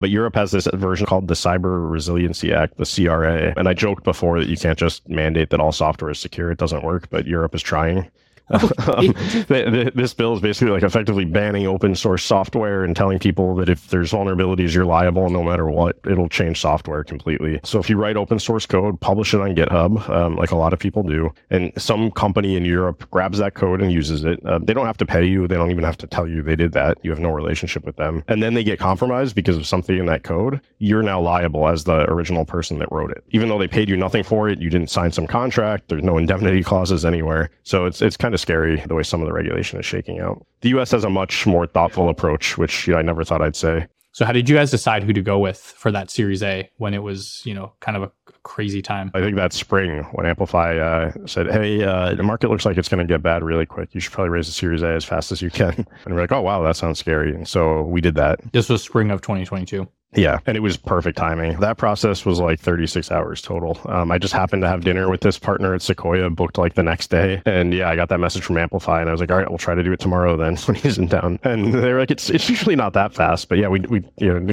But Europe has this version called the Cyber Resiliency Act, the CRA. And I joked before that you can't just mandate that all software is secure. It doesn't work, but Europe is trying. Um, this bill is basically like effectively banning open source software and telling people that if there's vulnerabilities, you're liable no matter what. It'll change software completely. So if you write open source code, publish it on GitHub, um, like a lot of people do, and some company in Europe grabs that code and uses it, uh, they don't have to pay you. They don't even have to tell you they did that. You have no relationship with them. And then they get compromised because of something in that code. You're now liable as the original person that wrote it. Even though they paid you nothing for it, you didn't sign some contract. There's no indemnity clauses anywhere. So it's it's kind of scary the way some of the regulation is shaking out. The US has a much more thoughtful approach, which you know, I never thought I'd say. So how did you guys decide who to go with for that Series A when it was, you know, kind of a crazy time? I think that spring when Amplify uh, said, "Hey, uh, the market looks like it's going to get bad really quick. You should probably raise the Series A as fast as you can." And we're like, "Oh wow, that sounds scary." And so we did that. This was spring of 2022. Yeah, and it was perfect timing. That process was like 36 hours total. Um, I just happened to have dinner with this partner at Sequoia, booked like the next day, and yeah, I got that message from Amplify, and I was like, all right, we'll try to do it tomorrow then when he's in town. And they're like, it's it's usually not that fast, but yeah, we we you know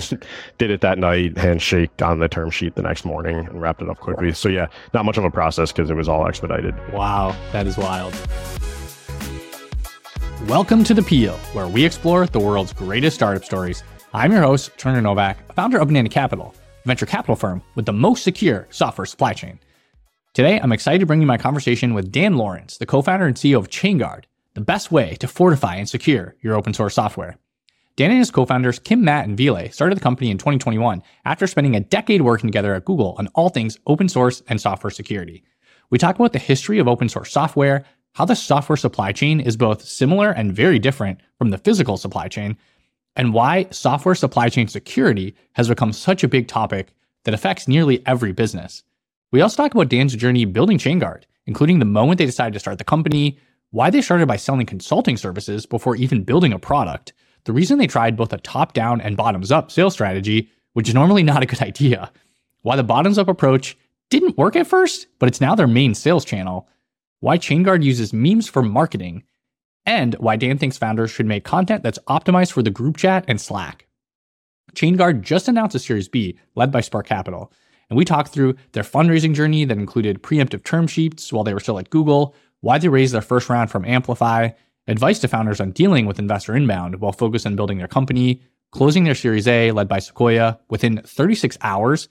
did it that night, handshake on the term sheet the next morning, and wrapped it up quickly. So yeah, not much of a process because it was all expedited. Wow, that is wild. Welcome to the Peel, where we explore the world's greatest startup stories I'm your host, Turner Novak, founder of Banana Capital, a venture capital firm with the most secure software supply chain. Today, I'm excited to bring you my conversation with Dan Lorenc, the co founder and CEO of ChainGuard, the best way to fortify and secure your open source software. Dan and his co founders, Kim, Matt, and Ville, started the company in 2021 after spending a decade working together at Google on all things open source and software security. We talk about the history of open source software, how the software supply chain is both similar and very different from the physical supply chain, and why software supply chain security has become such a big topic that affects nearly every business. We also talk about Dan's journey building ChainGuard, including the moment they decided to start the company, why they started by selling consulting services before even building a product, the reason they tried both a top down and bottoms up sales strategy, which is normally not a good idea, why the bottoms up approach didn't work at first, but it's now their main sales channel, why ChainGuard uses memes for marketing, and why Dan thinks founders should make content that's optimized for the group chat and Slack. ChainGuard just announced a Series B led by Spark Capital, and we talked through their fundraising journey that included preemptive term sheets while they were still at Google, why they raised their first round from Amplify, advice to founders on dealing with investor inbound while focused on building their company, closing their Series A led by Sequoia within 36 hours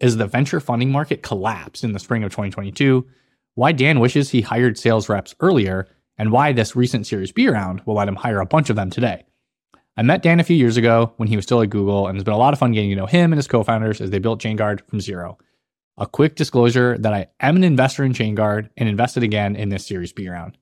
as the venture funding market collapsed in the spring of 2022, why Dan wishes he hired sales reps earlier, and why this recent Series B round will let him hire a bunch of them today. I met Dan a few years ago when he was still at Google, and it's been a lot of fun getting to know him and his co founders as they built ChainGuard from zero. A quick disclosure that I am an investor in ChainGuard and invested again in this Series B round.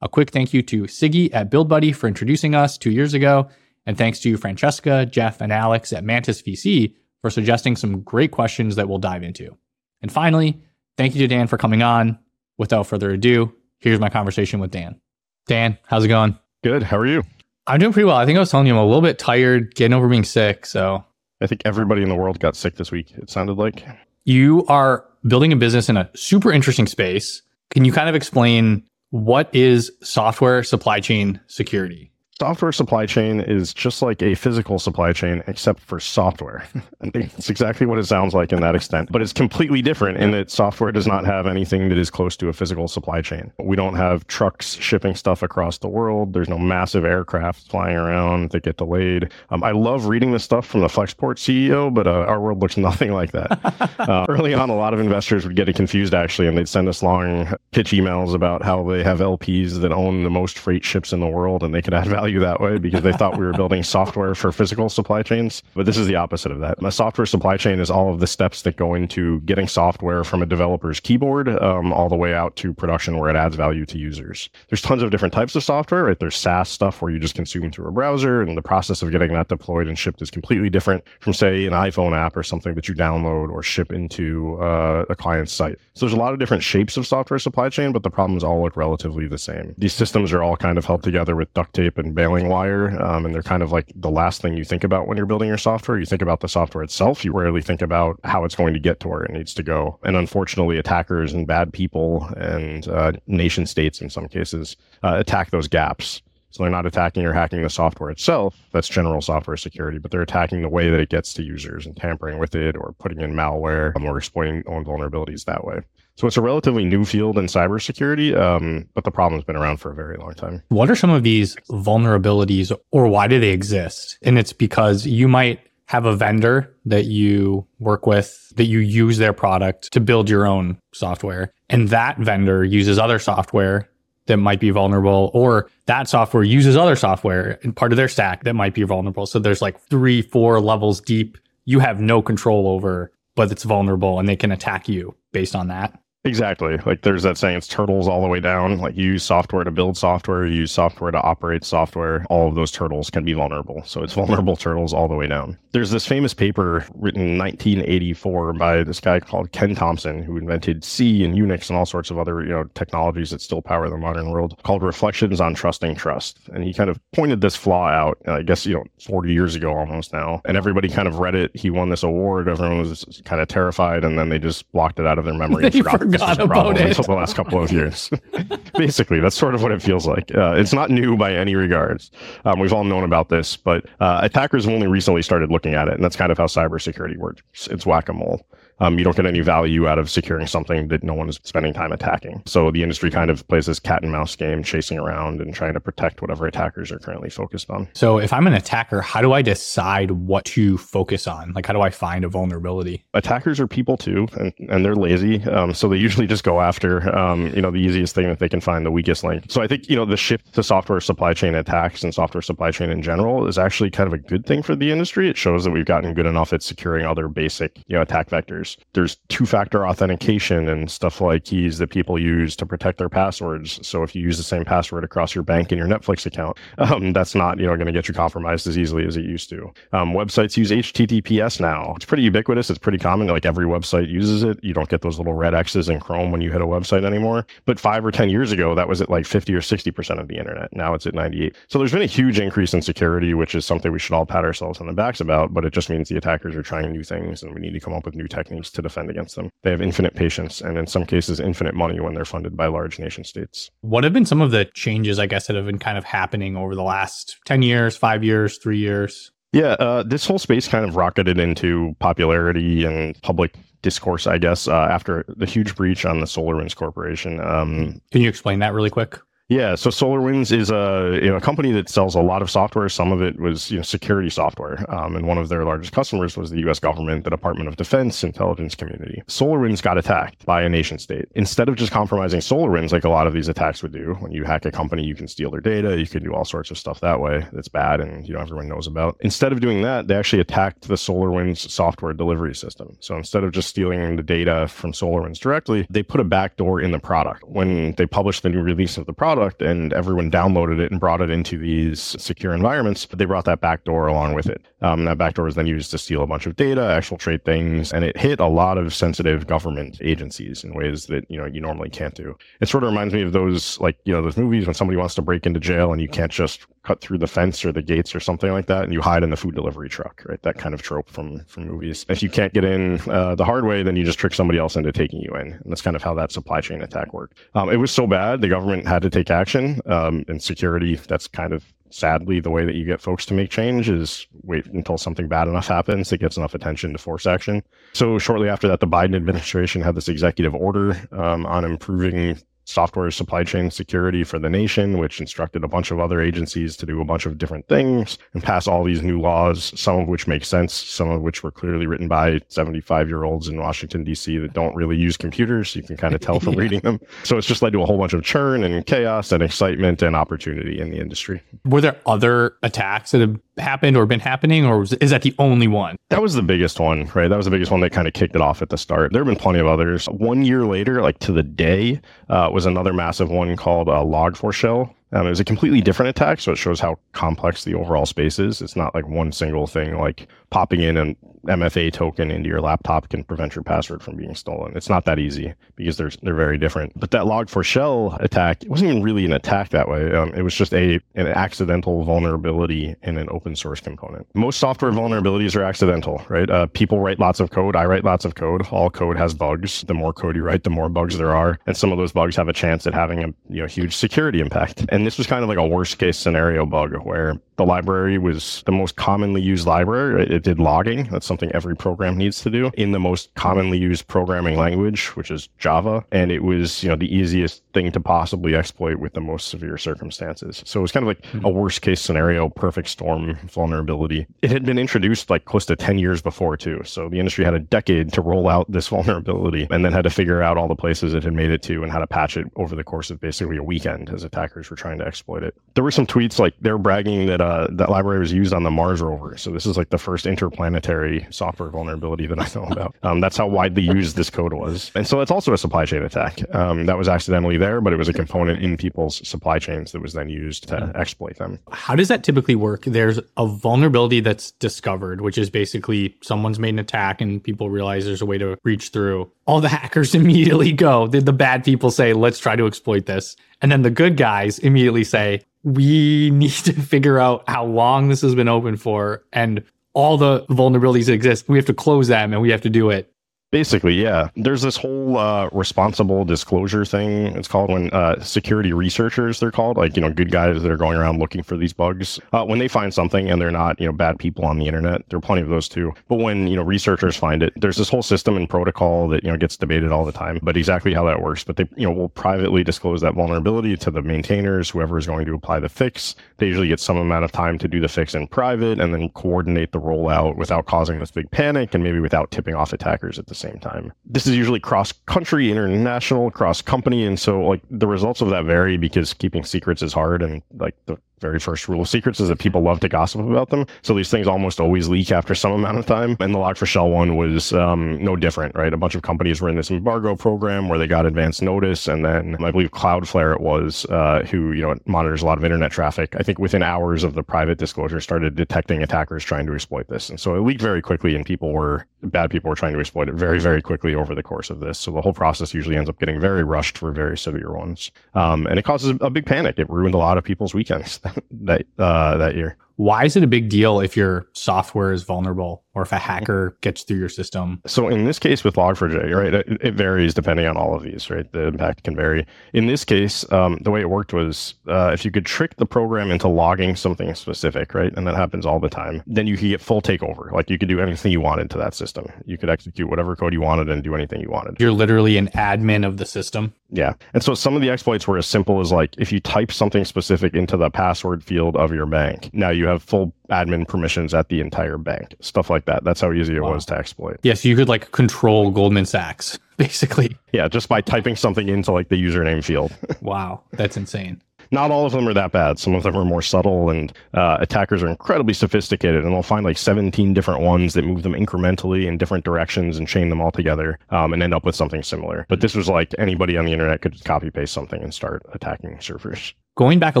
A quick thank you to Siggy at BuildBuddy for introducing us two years ago, and thanks to Francesca, Jeff, and Alex at Mantis VC for suggesting some great questions that we'll dive into. And finally, thank you to Dan for coming on. Without further ado, here's my conversation with Dan. Dan, how's it going? Good. How are you? I'm doing pretty well. I think I was telling you I'm a little bit tired, getting over being sick. So I think everybody in the world got sick this week. It sounded like you are building a business in a super interesting space. Can you kind of explain what is software supply chain security? Software supply chain is just like a physical supply chain, except for software. It's exactly what it sounds like in that extent. But it's completely different in that software does not have anything that is close to a physical supply chain. We don't have trucks shipping stuff across the world. There's no massive aircraft flying around that get delayed. Um, I love reading this stuff from the Flexport CEO, but uh, our world looks nothing like that. uh, early on, a lot of investors would get it confused actually, and they'd send us long pitch emails about how they have LPs that own the most freight ships in the world and they could add value value that way because they thought we were building software for physical supply chains. But this is the opposite of that. A software supply chain is all of the steps that go into getting software from a developer's keyboard um, all the way out to production where it adds value to users. There's tons of different types of software, right? There's SaaS stuff where you just consume through a browser and the process of getting that deployed and shipped is completely different from, say, an iPhone app or something that you download or ship into uh, a client's site. So there's a lot of different shapes of software supply chain, but the problems all look relatively the same. These systems are all kind of held together with duct tape and baling wire, um, and they're kind of like the last thing you think about when you're building your software. You think about the software itself. You rarely think about how it's going to get to where it needs to go. And unfortunately, attackers and bad people and uh, nation states, in some cases, uh, attack those gaps. So they're not attacking or hacking the software itself. That's general software security, but they're attacking the way that it gets to users and tampering with it or putting in malware or exploiting vulnerabilities that way. So it's a relatively new field in cybersecurity, um, but the problem's been around for a very long time. What are some of these vulnerabilities or why do they exist? And it's because you might have a vendor that you work with, that you use their product to build your own software. And that vendor uses other software that might be vulnerable, or that software uses other software and part of their stack that might be vulnerable. So there's like three, four levels deep you have no control over, but it's vulnerable and they can attack you based on that. Exactly. Like there's that saying, it's turtles all the way down. Like you use software to build software, you use software to operate software. All of those turtles can be vulnerable. So it's vulnerable turtles all the way down. There's this famous paper written in 1984 by this guy called Ken Thompson, who invented C and Unix and all sorts of other, you know, technologies that still power the modern world called Reflections on Trusting Trust. And he kind of pointed this flaw out, I guess, you know, 40 years ago almost now. And everybody kind of read it. He won this award. Everyone was kind of terrified. And then they just blocked it out of their memory and forgot forgot about it until the last couple of years. Basically, that's sort of what it feels like. Uh, it's not new by any regards. Um, we've all known about this, but uh, attackers have only recently started looking at it, and that's kind of how cybersecurity works. It's whack a mole um, you don't get any value out of securing something that no one is spending time attacking. So the industry kind of plays this cat and mouse game, chasing around and trying to protect whatever attackers are currently focused on. So if I'm an attacker, how do I decide what to focus on? Like, how do I find a vulnerability? Attackers are people too, and, and they're lazy. Um, so they usually just go after, um, you know, the easiest thing that they can find, the weakest link. So I think, you know, the shift to software supply chain attacks and software supply chain in general is actually kind of a good thing for the industry. It shows that we've gotten good enough at securing other basic, you know, attack vectors. There's two factor authentication and stuff like keys that people use to protect their passwords. So if you use the same password across your bank and your Netflix account, um, that's not you know going to get you compromised as easily as it used to. Um, websites use HTTPS now. It's pretty ubiquitous. It's pretty common. Like every website uses it. You don't get those little red X's in Chrome when you hit a website anymore. But five or ten years ago, that was at like 50 or 60 percent of the internet. Now it's at 98. So there's been a huge increase in security, which is something we should all pat ourselves on the backs about. But it just means the attackers are trying new things, and we need to come up with new techniques to defend against them. They have infinite patience and in some cases infinite money when they're funded by large nation states. What have been some of the changes, I guess, that have been kind of happening over the last 10 years, five years, three years? Yeah, uh, this whole space kind of rocketed into popularity and public discourse, I guess, uh, after the huge breach on the SolarWinds Corporation. Um, Can you explain that really quick? Yeah, so SolarWinds is a you know a company that sells a lot of software. Some of it was you know security software, um, and one of their largest customers was the U.S. government, the Department of Defense, intelligence community. SolarWinds got attacked by a nation state. Instead of just compromising SolarWinds like a lot of these attacks would do, when you hack a company, you can steal their data, you can do all sorts of stuff that way. That's bad, and you know everyone knows about. Instead of doing that, they actually attacked the SolarWinds software delivery system. So instead of just stealing the data from SolarWinds directly, they put a backdoor in the product. When they published the new release of the product product and everyone downloaded it and brought it into these secure environments, but they brought that backdoor along with it. Um, that backdoor was then used to steal a bunch of data, exfiltrate things, and it hit a lot of sensitive government agencies in ways that you know you normally can't do. It sort of reminds me of those like you know those movies when somebody wants to break into jail and you can't just cut through the fence or the gates or something like that, and you hide in the food delivery truck, right? That kind of trope from from movies. If you can't get in uh, the hard way, then you just trick somebody else into taking you in, and that's kind of how that supply chain attack worked. Um, it was so bad the government had to take action, um, and security. That's kind of sadly the way that you get folks to make change is wait until something bad enough happens that gets enough attention to force action so shortly after that the biden administration had this executive order um, on improving software supply chain security for the nation, which instructed a bunch of other agencies to do a bunch of different things and pass all these new laws, some of which make sense, some of which were clearly written by 75 year olds in Washington, D.C. that don't really use computers. You can kind of tell from yeah. reading them. So it's just led to a whole bunch of churn and chaos and excitement and opportunity in the industry. Were there other attacks that have happened or been happening, or was, is that the only one? That was the biggest one, right? That was the biggest one that kind of kicked it off at the start. There have been plenty of others. One year later, like to the day, uh, was another massive one called uh, Log4Shell. Um, it was a completely different attack, so it shows how complex the overall space is. It's not like one single thing, like popping in an MFA token into your laptop can prevent your password from being stolen. It's not that easy because they're they're very different. But that Log4Shell attack, it wasn't even really an attack that way. Um, it was just a an accidental vulnerability in an open source component. Most software vulnerabilities are accidental, right? Uh, people write lots of code. I write lots of code. All code has bugs. The more code you write, the more bugs there are, and some of those bugs have a chance at having a you know huge security impact. And And this was kind of like a worst case scenario bug where the library was the most commonly used library. It, it did logging. That's something every program needs to do in the most commonly used programming language, which is Java. And it was, you know, the easiest thing to possibly exploit with the most severe circumstances. So it was kind of like a worst case scenario, perfect storm vulnerability. It had been introduced like close to 10 years before too. So the industry had a decade to roll out this vulnerability and then had to figure out all the places it had made it to and how to patch it over the course of basically a weekend as attackers were trying to exploit it. There were some tweets like they're bragging that uh, that library was used on the Mars rover. So this is like the first interplanetary software vulnerability that I know about. Um, that's how widely used this code was. And so it's also a supply chain attack. Um, that was accidentally there, but it was a component in people's supply chains that was then used to exploit them. How does that typically work? There's a vulnerability that's discovered, which is basically someone's made an attack and people realize there's a way to reach through. All the hackers immediately go. The, the bad people say, let's try to exploit this. And then the good guys immediately say, we need to figure out how long this has been open for and all the vulnerabilities that exist. We have to close them and we have to do it Basically, yeah. There's this whole uh, responsible disclosure thing. It's called when uh, security researchers, they're called, like, you know, good guys that are going around looking for these bugs. Uh, when they find something and they're not, you know, bad people on the internet, there are plenty of those too. But when, you know, researchers find it, there's this whole system and protocol that, you know, gets debated all the time, but exactly how that works. But they, you know, will privately disclose that vulnerability to the maintainers, whoever is going to apply the fix. They usually get some amount of time to do the fix in private and then coordinate the rollout without causing this big panic and maybe without tipping off attackers at the same time. This is usually cross country, international, cross company. And so, like, the results of that vary because keeping secrets is hard. And, like, the very first rule of secrets is that people love to gossip about them. So these things almost always leak after some amount of time. And the Log4Shell one was um, no different, right? A bunch of companies were in this embargo program where they got advance notice. And then I believe Cloudflare it was, uh, who, you know, monitors a lot of internet traffic. I think within hours of the private disclosure started detecting attackers trying to exploit this. And so it leaked very quickly and people were, bad people were trying to exploit it very, very quickly over the course of this. So the whole process usually ends up getting very rushed for very severe ones. Um, and it causes a big panic. It ruined a lot of people's weekends that, uh, that year. Why is it a big deal if your software is vulnerable or if a hacker gets through your system? So in this case with Log4j, right, it, it varies depending on all of these, right? The impact can vary. In this case, um, the way it worked was uh, if you could trick the program into logging something specific, right, and that happens all the time, then you could get full takeover. Like you could do anything you wanted to that system. You could execute whatever code you wanted and do anything you wanted. You're literally an admin of the system. Yeah. And so some of the exploits were as simple as like if you type something specific into the password field of your bank, now you have full admin permissions at the entire bank. Stuff like that. That's how easy it Wow. was to exploit. Yes, you could like control Goldman Sachs, basically. Yeah, just by typing something into like the username field. wow, that's insane. Not all of them are that bad. Some of them are more subtle, and uh, attackers are incredibly sophisticated, and they'll find like 17 different ones that move them incrementally in different directions and chain them all together um, and end up with something similar. But this was like anybody on the internet could copy paste something and start attacking servers. Going back a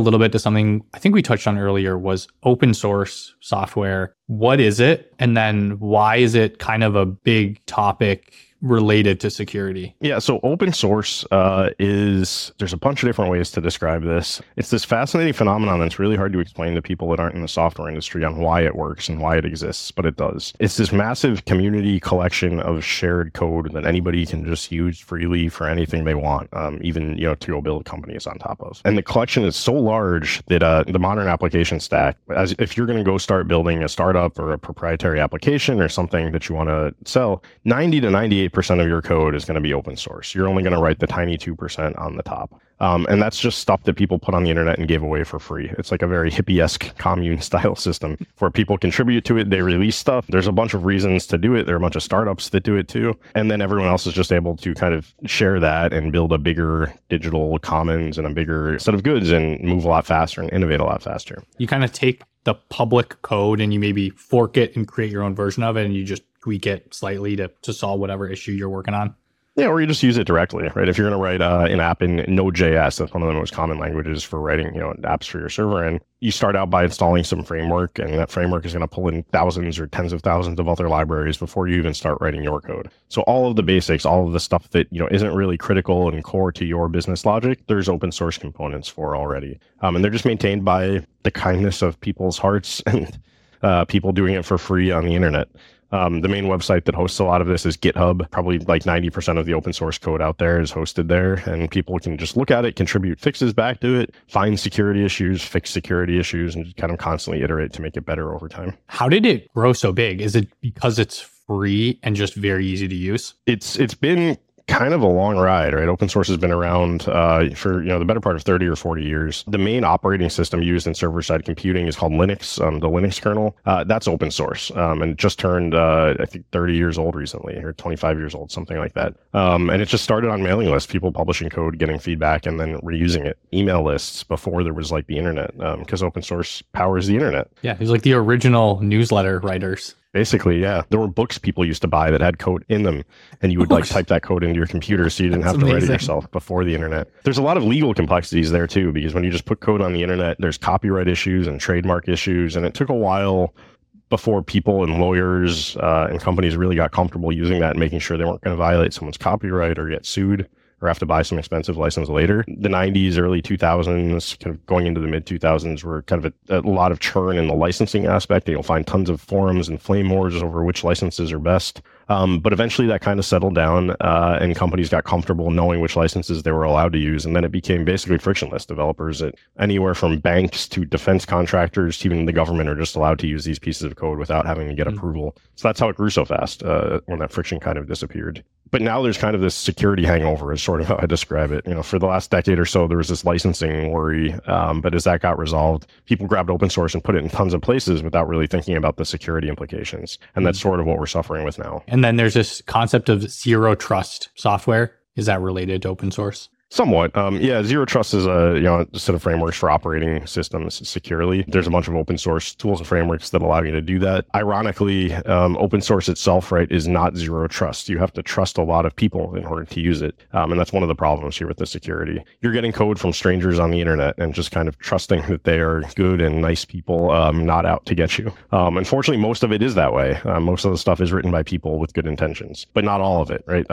little bit to something I think we touched on earlier was open source software. What is it? And then why is it kind of a big topic related to security? Yeah, so open source uh, is there's a bunch of different ways to describe this. It's this fascinating phenomenon that's really hard to explain to people that aren't in the software industry on why it works and why it exists, but it does. It's this massive community collection of shared code that anybody can just use freely for anything they want, um, even you know to build companies on top of. And the collection is so large that uh, the modern application stack, as if you're going to go start building a startup or a proprietary application or something that you want to sell, 90 to 98 percent of your code is going to be open source. You're only going to write the tiny two percent on the top. Um, and that's just stuff that people put on the internet and gave away for free. It's like a very hippie-esque commune style system where people contribute to it, they release stuff. There's a bunch of reasons to do it. There are a bunch of startups that do it too. And then everyone else is just able to kind of share that and build a bigger digital commons and a bigger set of goods and move a lot faster and innovate a lot faster. You kind of take the public code and you maybe fork it and create your own version of it and you just tweak it slightly to, to solve whatever issue you're working on. Yeah, or you just use it directly, right? If you're going to write uh, an app in Node.js, that's one of the most common languages for writing, you know, apps for your server. And you start out by installing some framework, and that framework is going to pull in thousands or tens of thousands of other libraries before you even start writing your code. So all of the basics, all of the stuff that you know isn't really critical and core to your business logic, there's open source components for already, um, and they're just maintained by the kindness of people's hearts and uh, people doing it for free on the internet. Um, the main website that hosts a lot of this is GitHub. Probably like 90% of the open source code out there is hosted there, and people can just look at it, contribute fixes back to it, find security issues, fix security issues, and kind of constantly iterate to make it better over time. How did it grow so big? Is it because it's free and just very easy to use? It's it's been kind of a long ride, right? Open source has been around uh, for you know the better part of 30 or 40 years. The main operating system used in server-side computing is called Linux, um, the Linux kernel. Uh, that's open source, um, and just turned uh, I think 30 years old recently, or 25 years old, something like that. Um, and it just started on mailing lists, people publishing code, getting feedback, and then reusing it. Email lists before there was like the internet, because um, open source powers the internet. Yeah, it's like the original newsletter writers. Basically, yeah. There were books people used to buy that had code in them, and you would like type that code into your computer so you didn't have to amazing. write it yourself before the internet. There's a lot of legal complexities there too, because when you just put code on the internet, there's copyright issues and trademark issues, and it took a while before people and lawyers uh, and companies really got comfortable using that and making sure they weren't going to violate someone's copyright or get sued or have to buy some expensive license later. The 90s, early 2000s, kind of going into the mid 2000s were kind of a, a, lot of churn in the licensing aspect. You'll find tons of forums and flame wars over which licenses are best. Um, but eventually that kind of settled down uh, and companies got comfortable knowing which licenses they were allowed to use. And then it became basically frictionless. Developers at anywhere from banks to defense contractors to even the government are just allowed to use these pieces of code without having to get mm-hmm. approval. So that's how it grew so fast uh, when that friction kind of disappeared but now there's kind of this security hangover is sort of how I describe it. You know, for the last decade or so, there was this licensing worry. Um, but as that got resolved, people grabbed open source and put it in tons of places without really thinking about the security implications. And that's mm-hmm. sort of what we're suffering with now. And then there's this concept of zero trust software. Is that related to open source? Somewhat. Um, yeah, Zero Trust is a you know set of frameworks for operating systems securely. There's a bunch of open source tools and frameworks that allow you to do that. Ironically, um, open source itself, right, is not zero trust. You have to trust a lot of people in order to use it, um, and that's one of the problems here with the security. You're getting code from strangers on the internet and just kind of trusting that they are good and nice people, um, not out to get you. Um, unfortunately, most of it is that way. Uh, most of the stuff is written by people with good intentions, but not all of it, right?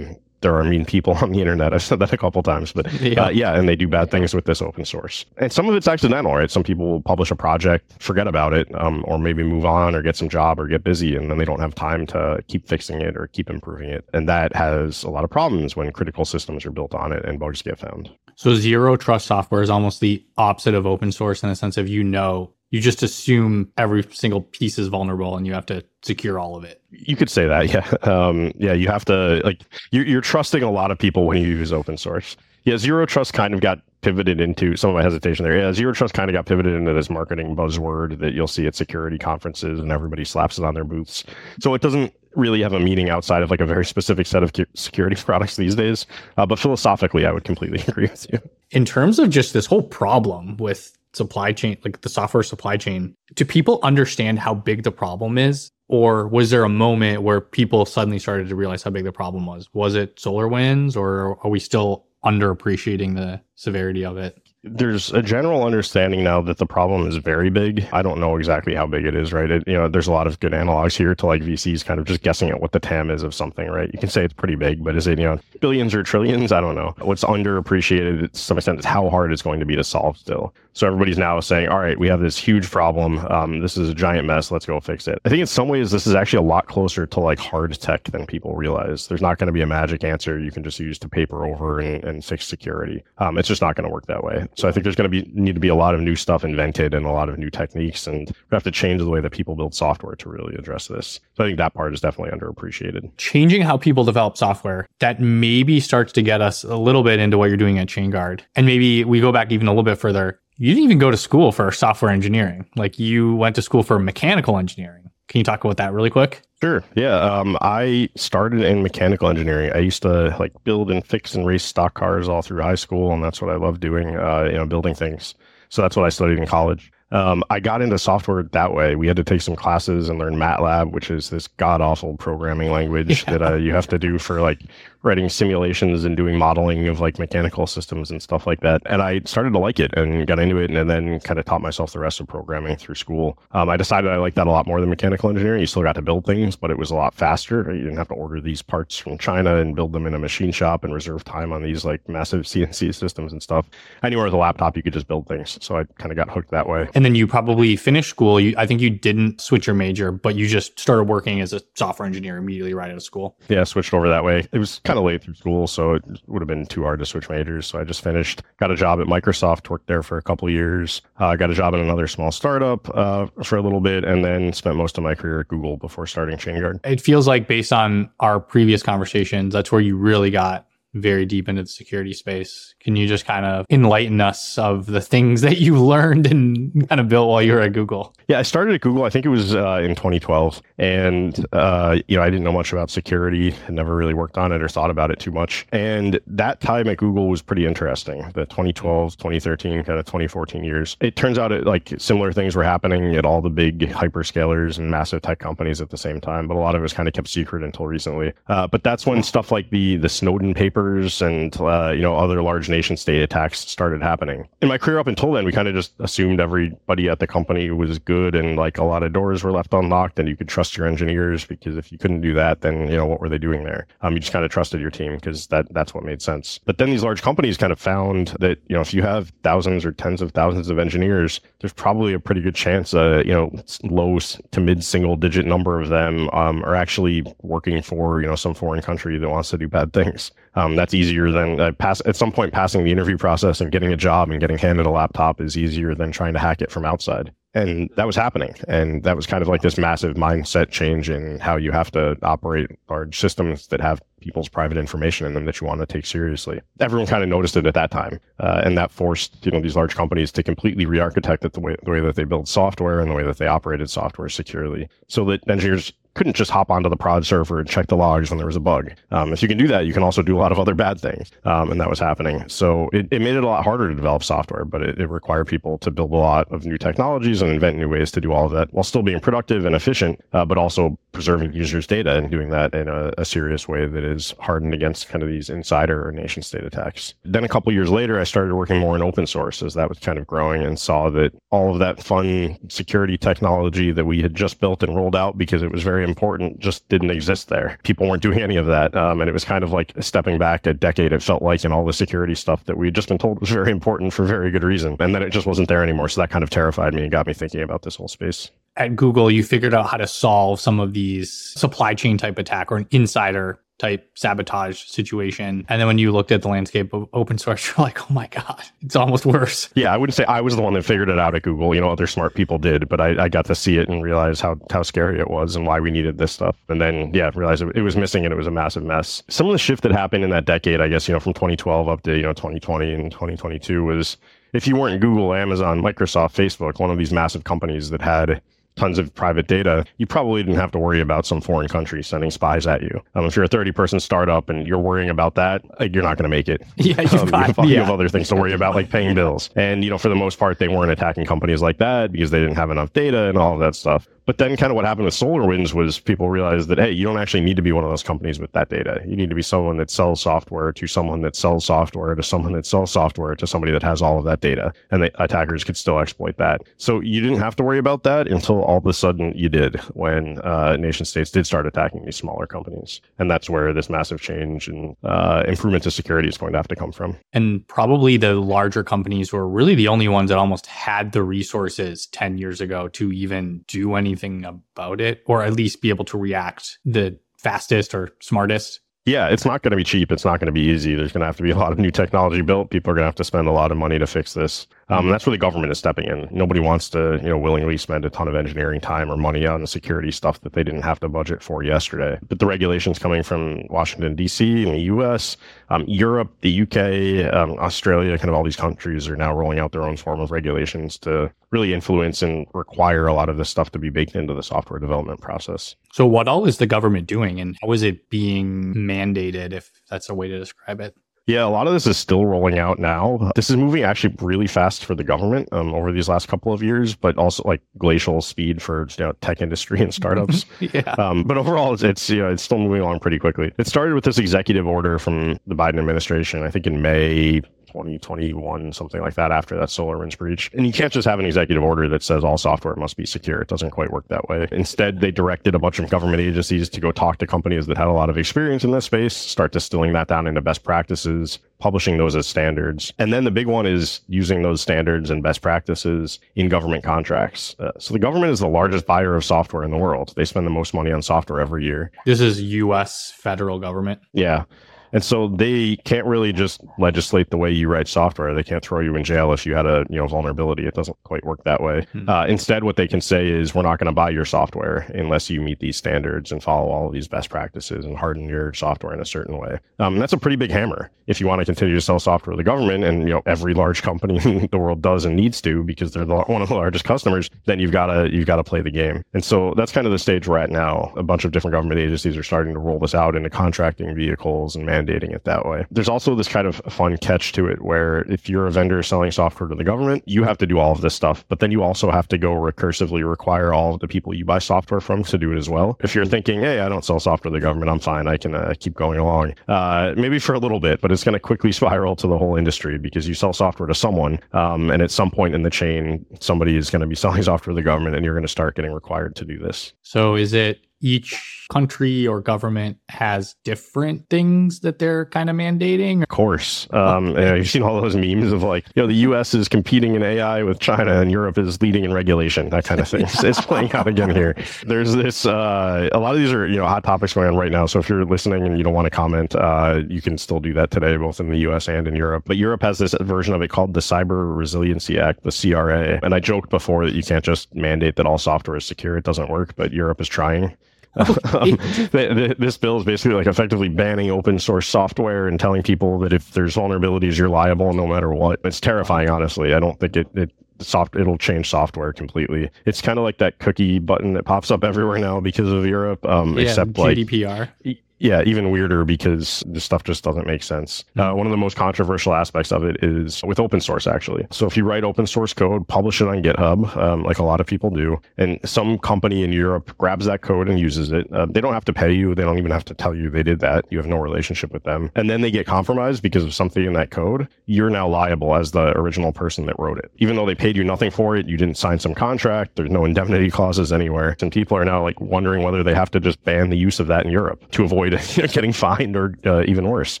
There are mean people on the internet. I've said that a couple times, but yeah. Uh, yeah, and they do bad things with this open source. And some of it's accidental, right? Some people will publish a project, forget about it, um, or maybe move on or get some job or get busy, and then they don't have time to keep fixing it or keep improving it. And that has a lot of problems when critical systems are built on it and bugs get found. So zero trust software is almost the opposite of open source in the sense of you know you just assume every single piece is vulnerable and you have to secure all of it. You could say that, yeah. Um, yeah, you have to like you're, you're trusting a lot of people when you use open source. Yeah, zero trust kind of got pivoted into some of my hesitation there. Yeah, zero trust kind of got pivoted into this marketing buzzword that you'll see at security conferences and everybody slaps it on their booths. So it doesn't really have a meaning outside of like a very specific set of security products these days. Uh, but philosophically, I would completely agree with you. In terms of just this whole problem with supply chain, like the software supply chain, do people understand how big the problem is? Or was there a moment where people suddenly started to realize how big the problem was? Was it SolarWinds or are we still underappreciating the severity of it? There's a general understanding now that the problem is very big. I don't know exactly how big it is, right? It, you know, there's a lot of good analogs here to like VCs kind of just guessing at what the TAM is of something, right? You can say it's pretty big, but is it, you know, billions or trillions? I don't know. What's underappreciated to some extent is how hard it's going to be to solve still. So everybody's now saying, all right, we have this huge problem. Um, this is a giant mess. Let's go fix it. I think in some ways, this is actually a lot closer to like hard tech than people realize. There's not going to be a magic answer you can just use to paper over and, and fix security. Um, it's just not going to work that way. So I think there's going to be need to be a lot of new stuff invented and a lot of new techniques, and we have to change the way that people build software to really address this. So I think that part is definitely underappreciated. Changing how people develop software that maybe starts to get us a little bit into what you're doing at ChainGuard, and maybe we go back even a little bit further. You didn't even go to school for software engineering. Like you went to school for mechanical engineering. Can you talk about that really quick? Sure. Yeah. Um, I started in mechanical engineering. I used to like build and fix and race stock cars all through high school, and that's what I love doing. Uh, you know, building things. So that's what I studied in college. Um, I got into software that way. We had to take some classes and learn MATLAB, which is this god awful programming language yeah. that uh, you have to do for like writing simulations and doing modeling of like mechanical systems and stuff like that. And I started to like it and got into it and then kind of taught myself the rest of programming through school. Um, I decided I liked that a lot more than mechanical engineering. You still got to build things, but it was a lot faster. You didn't have to order these parts from China and build them in a machine shop and reserve time on these like massive CNC systems and stuff. Anywhere with a laptop, you could just build things. So I kind of got hooked that way. And then you probably finished school. You, I think you didn't switch your major, but you just started working as a software engineer immediately right out of school. Yeah, I switched over that way. It was kind of late through school, so it would have been too hard to switch majors. So I just finished, got a job at Microsoft, worked there for a couple years. Uh, got a job in another small startup uh, for a little bit, and then spent most of my career at Google before starting ChainGuard. It feels like, based on our previous conversations, that's where you really got very deep into the security space. Can you just kind of enlighten us of the things that you learned and kind of built while you were at Google? Yeah, I started at Google. I think it was uh, in 2012, and uh, you know I didn't know much about security. Had never really worked on it or thought about it too much. And that time at Google was pretty interesting. The 2012, 2013, kind of 2014 years. It turns out it like similar things were happening at all the big hyperscalers and massive tech companies at the same time, but a lot of it was kind of kept secret until recently. Uh, but that's when stuff like the the Snowden papers and uh, you know other large nation state attacks started happening. In my career up until then, we kind of just assumed everybody at the company was good and like a lot of doors were left unlocked and you could trust your engineers because if you couldn't do that, then you know what were they doing there? Um, you just kind of trusted your team because that that's what made sense. But then these large companies kind of found that you know if you have thousands or tens of thousands of engineers, there's probably a pretty good chance uh, you know low to mid single digit number of them um, are actually working for you know some foreign country that wants to do bad things. Um, that's easier than uh, pass at some point passing the interview process and getting a job and getting handed a laptop is easier than trying to hack it from outside. And that was happening. And that was kind of like this massive mindset change in how you have to operate large systems that have people's private information in them that you want to take seriously. Everyone kind of noticed it at that time. Uh, and that forced, you know, these large companies to completely re-architect it the way, the way that they build software and the way that they operated software securely so that engineers couldn't just hop onto the prod server and check the logs when there was a bug. Um, if you can do that, you can also do a lot of other bad things. Um, and that was happening. So it, it, made it a lot harder to develop software, but it, it, required people to build a lot of new technologies and invent new ways to do all of that while still being productive and efficient, uh, but also preserving users' data and doing that in a, a, serious way that is hardened against kind of these insider or nation state attacks. Then a couple years later, I started working more in open source as that was kind of growing and saw that all of that fun security technology that we had just built and rolled out because it was very important just didn't exist there. People weren't doing any of that. Um, and it was kind of like stepping back a decade, it felt like, and all the security stuff that we had just been told was very important for very good reason. And then it just wasn't there anymore. So that kind of terrified me and got me thinking about this whole space at Google, you figured out how to solve some of these supply chain type attack or an insider type sabotage situation. And then when you looked at the landscape of open source, you're like, oh my God, it's almost worse. Yeah, I wouldn't say I was the one that figured it out at Google. You know, other smart people did, but I, I got to see it and realize how, how scary it was and why we needed this stuff. And then, yeah, realized it, it was missing and it was a massive mess. Some of the shift that happened in that decade, I guess, you know, from 2012 up to, you know, 2020 and 2022 was if you weren't Google, Amazon, Microsoft, Facebook, one of these massive companies that had tons of private data, you probably didn't have to worry about some foreign country sending spies at you. Um, if you're a 30 person startup and you're worrying about that, you're not going to make it. Yeah, you've um, got, you, have, yeah. you have other things to worry about, like paying bills. And, you know, for the most part, they weren't attacking companies like that because they didn't have enough data and all of that stuff. But then kind of what happened with SolarWinds was people realized that, hey, you don't actually need to be one of those companies with that data. You need to be someone that sells software to someone that sells software to someone that sells software to somebody that has all of that data. And the attackers could still exploit that. So you didn't have to worry about that until all of a sudden you did when uh, nation states did start attacking these smaller companies. And that's where this massive change and uh, improvement to security is going to have to come from. And probably the larger companies were really the only ones that almost had the resources 10 years ago to even do anything anything about it, or at least be able to react the fastest or smartest. Yeah, it's not going to be cheap. It's not going to be easy. There's going to have to be a lot of new technology built. People are going to have to spend a lot of money to fix this. Um, that's where the government is stepping in. Nobody wants to, you know, willingly spend a ton of engineering time or money on the security stuff that they didn't have to budget for yesterday. But the regulations coming from Washington D.C. and the U.S., um, Europe, the U.K., um, Australia, kind of all these countries are now rolling out their own form of regulations to really influence and require a lot of this stuff to be baked into the software development process. So, what all is the government doing, and how is it being mandated, if that's a way to describe it? Yeah, a lot of this is still rolling out now. This is moving actually really fast for the government um, over these last couple of years, but also like glacial speed for you know, tech industry and startups. yeah. Um, but overall, it's, it's you know it's still moving along pretty quickly. It started with this executive order from the Biden administration, I think in May 2021, something like that, after that SolarWinds breach. And you can't just have an executive order that says all software must be secure. It doesn't quite work that way. Instead, they directed a bunch of government agencies to go talk to companies that had a lot of experience in this space, start distilling that down into best practices, publishing those as standards. And then the big one is using those standards and best practices in government contracts. Uh, so the government is the largest buyer of software in the world. They spend the most money on software every year. This is US federal government. Yeah. And so they can't really just legislate the way you write software. They can't throw you in jail if you had a you know vulnerability. It doesn't quite work that way. Hmm. Uh, instead, what they can say is, we're not going to buy your software unless you meet these standards and follow all of these best practices and harden your software in a certain way. Um, that's a pretty big hammer if you want to continue to sell software to the government, and you know every large company in the world does and needs to because they're the, one of the largest customers. Then you've got to you've got to play the game. And so that's kind of the stage we're at now. A bunch of different government agencies are starting to roll this out into contracting vehicles and mandating it that way. There's also this kind of fun catch to it where if you're a vendor selling software to the government, you have to do all of this stuff, but then you also have to go recursively require all of the people you buy software from to do it as well. If you're thinking, hey, I don't sell software to the government, I'm fine, I can uh, keep going along. Uh, maybe for a little bit, but it's going to quickly spiral to the whole industry because you sell software to someone, um, and at some point in the chain, somebody is going to be selling software to the government, and you're going to start getting required to do this. So is it each country or government has different things that they're kind of mandating? Of course. Um, you you've seen all those memes of like, you know, the US is competing in AI with China and Europe is leading in regulation, that kind of thing. it's playing out again here. There's this, uh, a lot of these are, you know, hot topics going on right now. So if you're listening and you don't want to comment, uh, you can still do that today, both in the US and in Europe. But Europe has this version of it called the Cyber Resiliency Act, the CRA. And I joked before that you can't just mandate that all software is secure. It doesn't work, but Europe is trying. Um, this bill is basically like effectively banning open source software and telling people that if there's vulnerabilities, you're liable no matter what. It's terrifying, honestly. I don't think it, it soft it'll change software completely. It's kind of like that cookie button that pops up everywhere now because of Europe. Um, yeah, except GDPR. like yeah, even weirder because the stuff just doesn't make sense. Uh, one of the most controversial aspects of it is with open source, actually. So if you write open source code, publish it on GitHub, um, like a lot of people do, and some company in Europe grabs that code and uses it, uh, they don't have to pay you. They don't even have to tell you they did that. You have no relationship with them. And then they get compromised because of something in that code. You're now liable as the original person that wrote it. Even though they paid you nothing for it, you didn't sign some contract, there's no indemnity clauses anywhere. And people are now like wondering whether they have to just ban the use of that in Europe to avoid getting fined or uh, even worse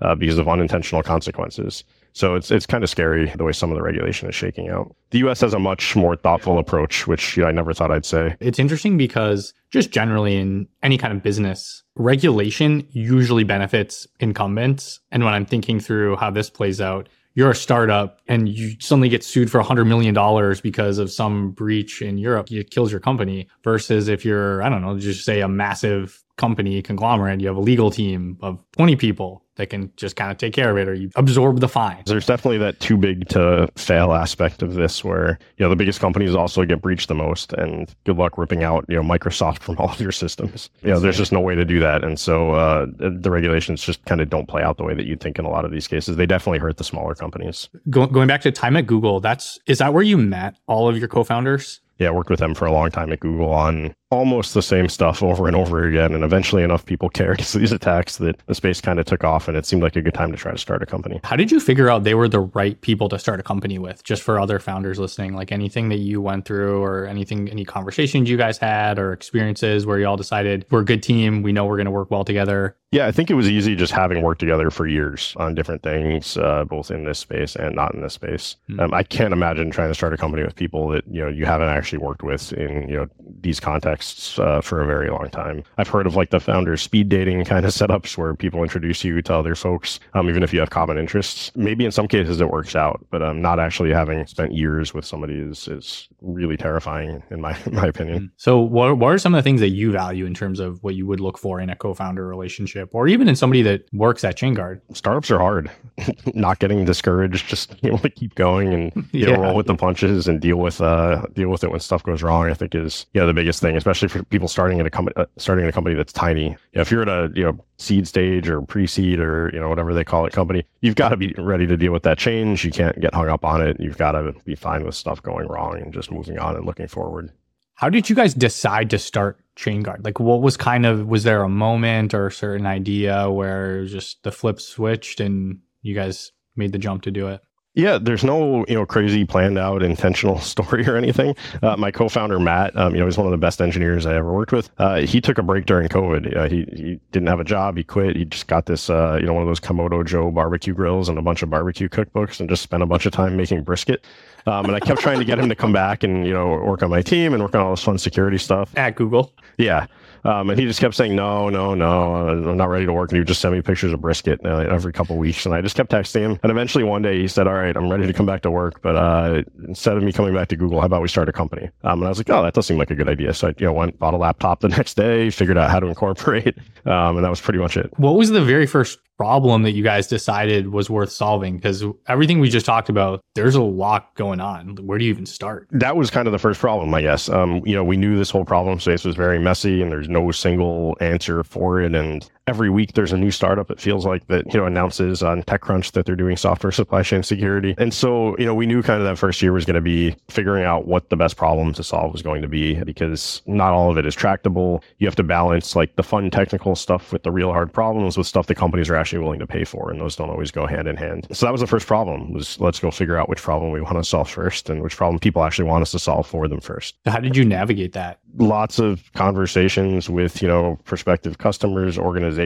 uh, because of unintentional consequences. So it's it's kind of scary the way some of the regulation is shaking out. The U.S. has a much more thoughtful approach, which you know, I never thought I'd say. It's interesting because just generally in any kind of business, regulation usually benefits incumbents. And when I'm thinking through how this plays out, you're a startup and you suddenly get sued for $100 million because of some breach in Europe, it kills your company. Versus if you're, I don't know, just say a massive company conglomerate, you have a legal team of 20 people that can just kind of take care of it or you absorb the fine. There's definitely that too big to fail aspect of this where, you know, the biggest companies also get breached the most and good luck ripping out, you know, Microsoft from all of your systems. You know, there's just no way to do that. And so uh, the regulations just kind of don't play out the way that you'd think in a lot of these cases. They definitely hurt the smaller companies. Go- going back to time at Google, that's is that where you met all of your co-founders? Yeah, I worked with them for a long time at Google on almost the same stuff over and over again. And eventually enough people cared to these attacks that the space kind of took off and it seemed like a good time to try to start a company. How did you figure out they were the right people to start a company with? Just for other founders listening, like anything that you went through or anything, any conversations you guys had or experiences where you all decided we're a good team, we know we're going to work well together? Yeah, I think it was easy just having worked together for years on different things, uh, both in this space and not in this space. Mm-hmm. Um, I can't imagine trying to start a company with people that you know you haven't actually worked with in you know these contexts uh, for a very long time. I've heard of like the founder speed dating kind of setups where people introduce you to other folks, um, even if you have common interests. Maybe in some cases it works out, but um, not actually having spent years with somebody is is really terrifying in my in my opinion. Hmm. So, what what are some of the things that you value in terms of what you would look for in a co-founder relationship? relationship or even in somebody that works at ChainGuard? Startups are hard. Not getting discouraged, just able to keep going and you know, roll with the punches and deal with uh deal with it when stuff goes wrong. I think is yeah the biggest thing, especially for people starting in a company uh, starting in a company that's tiny. Yeah, if you're at a you know seed stage or pre-seed or you know whatever they call it company, you've got to be ready to deal with that change. You can't get hung up on it. You've got to be fine with stuff going wrong and just moving on and looking forward. How did you guys decide to start ChainGuard? Like, what was kind of was there a moment or a certain idea where just the flip switched and you guys made the jump to do it? Yeah, there's no you know crazy planned out intentional story or anything. Uh, my co-founder Matt, um, you know, he's one of the best engineers I ever worked with. Uh, he took a break during COVID. Uh, he he didn't have a job. He quit. He just got this uh, you know one of those Kamado Joe barbecue grills and a bunch of barbecue cookbooks and just spent a bunch of time making brisket. Um, and I kept trying to get him to come back and you know work on my team and work on all this fun security stuff at Google. Yeah, um, and he just kept saying, no, no, no, I'm not ready to work. And he would just send me pictures of brisket uh, every couple weeks. And I just kept texting him. And eventually one day he said, all right, I'm ready to come back to work. But uh, instead of me coming back to Google, how about we start a company? Um, and I was like, oh, that does seem like a good idea. So I you know, went, bought a laptop the next day, figured out how to incorporate. Um, and that was pretty much it. What was the very first problem that you guys decided was worth solving? Because everything we just talked about, there's a lot going on. Where do you even start? That was kind of the first problem, I guess. Um, you know, we knew this whole problem space was very messy and there's no single answer for it. And every week there's a new startup it feels like that you know announces on techcrunch that they're doing software supply chain security. And so you know we knew kind of that first year was going to be figuring out what the best problem to solve was going to be because not all of it is tractable. You have to balance like the fun technical stuff with the real hard problems with stuff that companies are actually willing to pay for and those don't always go hand in hand. So that was the first problem was let's go figure out which problem we want to solve first and which problem people actually want us to solve for them first. How did you navigate that? Lots of conversations with you know prospective customers organizations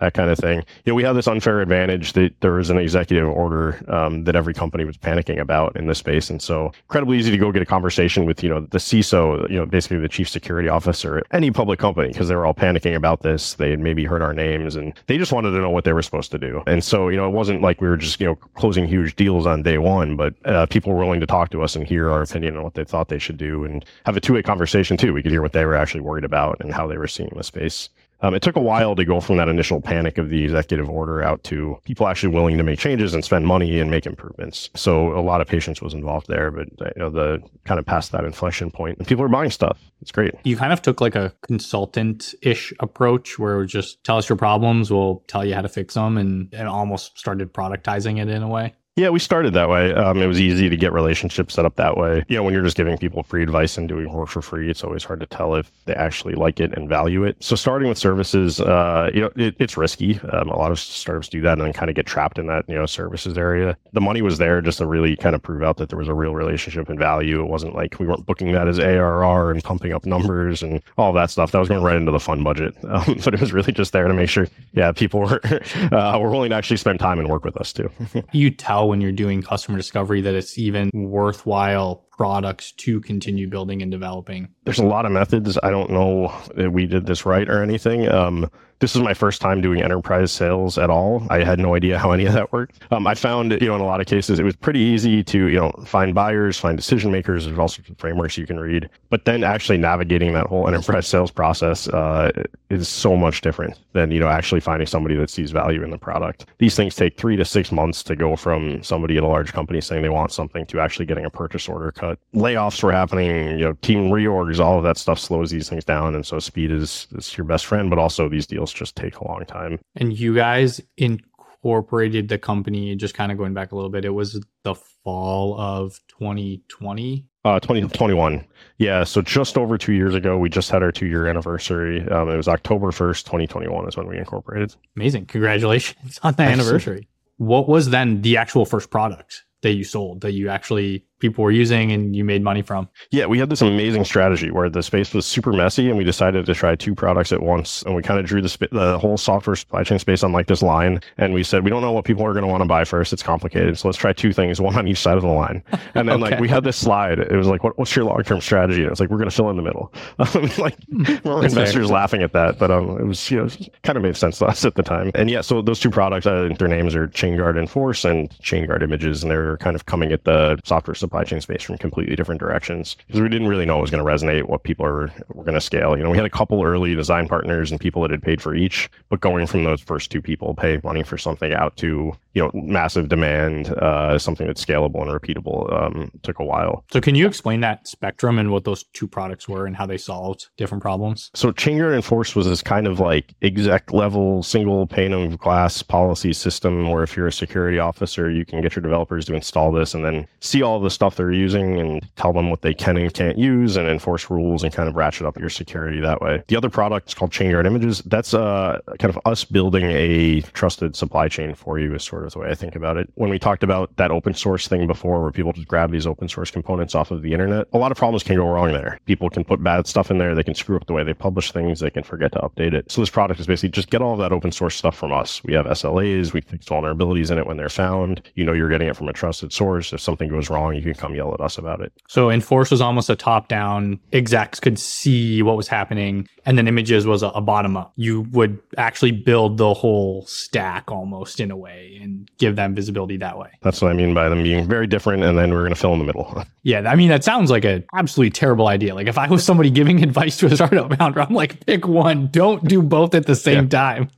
that kind of thing. You know we have this unfair advantage that there was an executive order um, that every company was panicking about in this space. And so incredibly easy to go get a conversation with you know the ciso you know basically the chief security officer at any public company because they were all panicking about this. They had maybe heard our names and they just wanted to know what they were supposed to do. And so you know it wasn't like we were just you know closing huge deals on day one but uh, people were willing to talk to us and hear our opinion on what they thought they should do and have a two-way conversation too. We could hear what they were actually worried about and how they were seeing the space um, it took a while to go from that initial panic of the executive order out to people actually willing to make changes and spend money and make improvements. So a lot of patience was involved there, but uh, you know the kind of past that inflection point, and people are buying stuff. It's great. You kind of took like a consultant-ish approach, where just tell us your problems, we'll tell you how to fix them, and, and almost started productizing it in a way. Yeah, we started that way. Um, it was easy to get relationships set up that way. You know, when you're just giving people free advice and doing work for free, it's always hard to tell if they actually like it and value it. So starting with services, uh, you know, it, it's risky. Um, a lot of startups do that and then kind of get trapped in that, you know, services area. The money was there just to really kind of prove out that there was a real relationship and value. It wasn't like we weren't booking that as ARR and pumping up numbers and all that stuff. That was going right into the fund budget. Um, but it was really just there to make sure, yeah, people were, uh, were willing to actually spend time and work with us too. you tell when you're doing customer discovery that it's even worthwhile products to continue building and developing? There's a lot of methods. I don't know that we did this right or anything. Um, this is my first time doing enterprise sales at all. I had no idea how any of that worked. Um, I found, you know, in a lot of cases, it was pretty easy to, you know, find buyers, find decision makers. There's all sorts of frameworks you can read. But then actually navigating that whole enterprise sales process uh, is so much different than, you know, actually finding somebody that sees value in the product. These things take three to six months to go from somebody at a large company saying they want something to actually getting a purchase order cut. But layoffs were happening, you know, team reorgs, all of that stuff slows these things down. And so speed is, is your best friend, but also these deals just take a long time. And you guys incorporated the company, just kind of going back a little bit, it was the fall of 2020. Uh, 2021. Yeah. So just over two years ago, we just had our two year anniversary. Um, it was October 1st, 2021 is when we incorporated. Amazing. Congratulations on the anniversary. What was then the actual first product that you sold that you actually people were using and you made money from? Yeah, we had this amazing strategy where the space was super messy and we decided to try two products at once. And we kind of drew the, sp- the whole software supply chain space on like this line. And we said, we don't know what people are going to want to buy first. It's complicated. So let's try two things, one on each side of the line. And then okay. like we had this slide. It was like, what, what's your long term strategy? And it was like, we're going to fill in the middle. like, more investors fair. laughing at that. But um, it was, you know, kind of made sense to us at the time. And yeah, so those two products, uh, their names are ChainGuard Enforce and ChainGuard Images. And they're kind of coming at the software supply chain space from completely different directions because we didn't really know it was going to resonate, what people are were going to scale. You know, we had a couple early design partners and people that had paid for each, but going from those first two people pay money for something out to you know massive demand, uh, something that's scalable and repeatable, um, took a while. So, can you explain that spectrum and what those two products were and how they solved different problems? So, ChainGuard Force was this kind of like exec level single pane of glass policy system where if you're a security officer, you can get your developers to install this and then see all the stuff they're using and tell them what they can and can't use and enforce rules and kind of ratchet up your security that way. The other product is called ChainGuard Images. That's uh, kind of us building a trusted supply chain for you is sort of the way I think about it. When we talked about that open source thing before where people just grab these open source components off of the internet, a lot of problems can go wrong there. People can put bad stuff in there. They can screw up the way they publish things. They can forget to update it. So this product is basically just get all of that open source stuff from us. We have SLAs. We fix vulnerabilities in it when they're found. You know, you're getting it from a trusted source. If something goes wrong, you can come yell at us about it. So Enforce was almost a top down. Execs could see what was happening. And then Images was a, a bottom up. You would actually build the whole stack almost in a way and give them visibility that way. That's what I mean by them being very different. And then we're going to fill in the middle. yeah. I mean, that sounds like an absolutely terrible idea. Like if I was somebody giving advice to a startup founder, I'm like, pick one. Don't do both at the same yeah. time.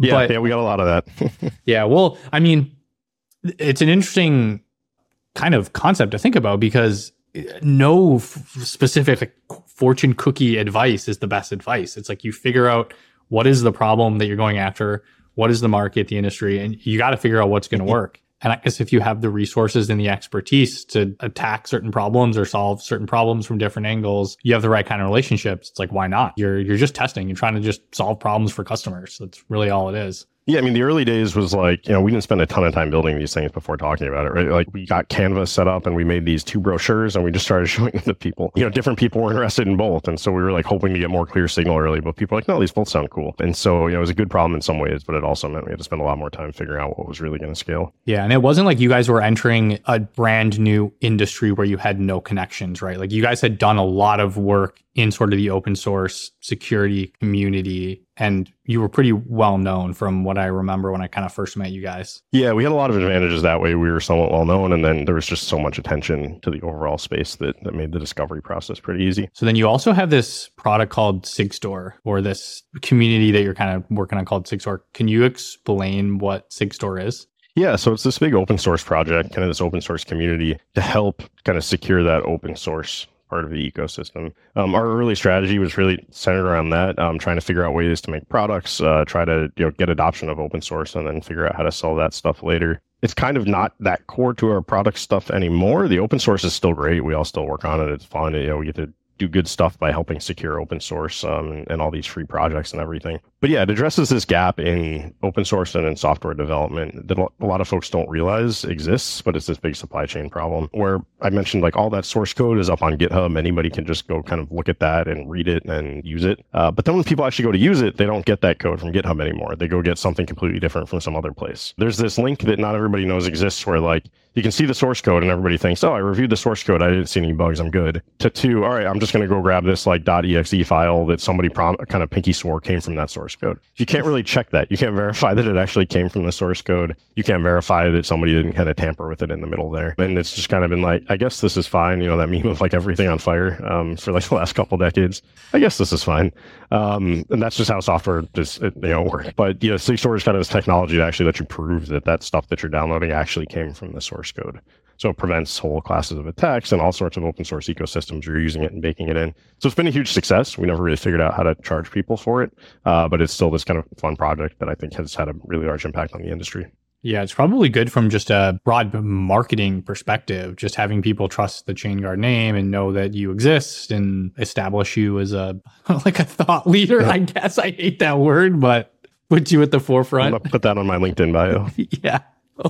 Yeah, but, yeah, we got a lot of that. yeah, well, I mean, it's an interesting kind of concept to think about because eh, no f- specific fortune cookie advice is the best advice. It's like you figure out what is the problem that you're going after, what is the market, the industry, and you got to figure out what's going to mm-hmm. work. And I guess if you have the resources and the expertise to attack certain problems or solve certain problems from different angles, you have the right kind of relationships. It's like, why not? You're you're just testing. You're trying to just solve problems for customers. That's really all it is. Yeah, I mean, the early days was like, you know, we didn't spend a ton of time building these things before talking about it, right? Like, we got Canvas set up and we made these two brochures and we just started showing them to people. You know, different people were interested in both. And so we were like hoping to get more clear signal early, but people were like, no, these both sound cool. And so, you know, it was a good problem in some ways, but it also meant we had to spend a lot more time figuring out what was really going to scale. Yeah. And it wasn't like you guys were entering a brand new industry where you had no connections, right? Like, you guys had done a lot of work in sort of the open source security community and you were pretty well known from what I remember when I kind of first met you guys. Yeah, we had a lot of advantages that way. We were somewhat well known, and then there was just so much attention to the overall space that, that made the discovery process pretty easy. So then you also have this product called SigStore, or this community that you're kind of working on called SigStore. Can you explain what SigStore is? Yeah, so it's this big open source project, kind of this open source community to help kind of secure that open source part of the ecosystem. Um, our early strategy was really centered around that, um, trying to figure out ways to make products, uh, try to you know get adoption of open source, and then figure out how to sell that stuff later. It's kind of not that core to our product stuff anymore. The open source is still great. We all still work on it. It's fun. You know, we get to do good stuff by helping secure open source um, and, all these free projects and everything. But yeah, it addresses this gap in open source and in software development that a lot of folks don't realize exists, but it's this big supply chain problem where I mentioned like all that source code is up on GitHub. Anybody can just go kind of look at that and read it and use it. Uh, but then when people actually go to use it, they don't get that code from GitHub anymore. They go get something completely different from some other place. There's this link that not everybody knows exists where like you can see the source code and everybody thinks, oh, I reviewed the source code. I didn't see any bugs. I'm good. To two, all right, I'm just going to go grab this like .exe file that somebody prom- kind of pinky swore came from that source code. You can't really check that. You can't verify that it actually came from the source code. You can't verify that somebody didn't kind of tamper with it in the middle there. And it's just kind of been like, I guess this is fine. You know, that meme of like everything on fire um, for like the last couple decades. I guess this is fine. Um, and that's just how software just, you know, works. But, you know, SigStore is kind of this technology to actually let you prove that that stuff that you're downloading actually came from the source code. So it prevents whole classes of attacks and all sorts of open source ecosystems. You're using it and baking it in. So it's been a huge success. We never really figured out how to charge people for it, uh, but it's still this kind of fun project that I think has had a really large impact on the industry. Yeah, it's probably good from just a broad marketing perspective, just having people trust the ChainGuard name and know that you exist and establish you as a like a thought leader. Yeah. I guess I hate that word, but put you at the forefront. put that on my LinkedIn bio. yeah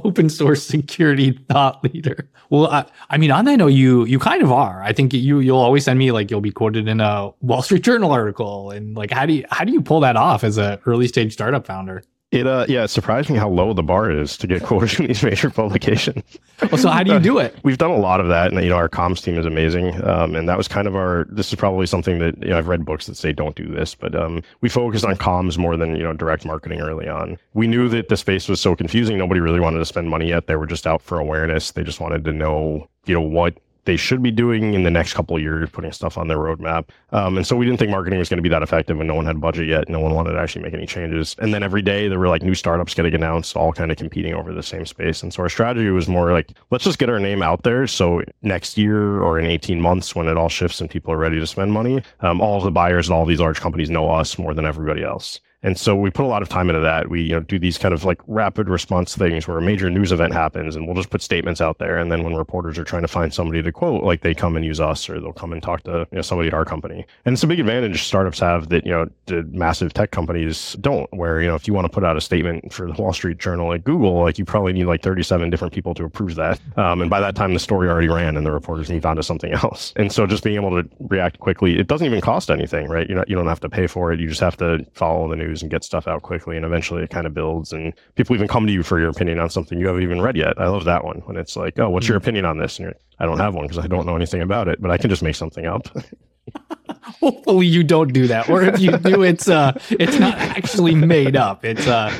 open source security thought leader. Well, I, I, mean, on that note, you you kind of are. I think you you'll always send me like you'll be quoted in a Wall Street Journal article, and like how do you how do you pull that off as a early stage startup founder? It uh yeah, it's surprising how low the bar is to get quoted in these major publications. Well, so how do you do it? We've done a lot of that, and you know our comms team is amazing. Um, and that was kind of our. This is probably something that you know I've read books that say don't do this, but um, we focused on comms more than you know direct marketing early on. We knew that the space was so confusing. Nobody really wanted to spend money yet. They were just out for awareness. They just wanted to know you know what they should be doing in the next couple of years, putting stuff on their roadmap. Um, and so we didn't think marketing was going to be that effective and no one had a budget yet. No one wanted to actually make any changes. And then every day there were like new startups getting announced, all kind of competing over the same space. And so our strategy was more like, let's just get our name out there. So next year or in 18 months, when it all shifts and people are ready to spend money, um, all the buyers and all these large companies know us more than everybody else. And so we put a lot of time into that. We you know do these kind of like rapid response things where a major news event happens and we'll just put statements out there. And then when reporters are trying to find somebody to quote, like they come and use us or they'll come and talk to you know, somebody at our company. And it's a big advantage startups have that, you know, the massive tech companies don't, where, you know, if you want to put out a statement for the Wall Street Journal at Google, like you probably need like 37 different people to approve that. Um, and by that time, the story already ran and the reporters moved on to something else. And so just being able to react quickly, it doesn't even cost anything, right? You know, you don't have to pay for it. You just have to follow the news and get stuff out quickly. And eventually it kind of builds and people even come to you for your opinion on something you haven't even read yet. I love that one when it's like, oh, what's your mm. opinion on this? And you're, I don't have one because I don't know anything about it, but I can just make something up. Hopefully you don't do that. Or if you do, it's uh it's not actually made up. It's uh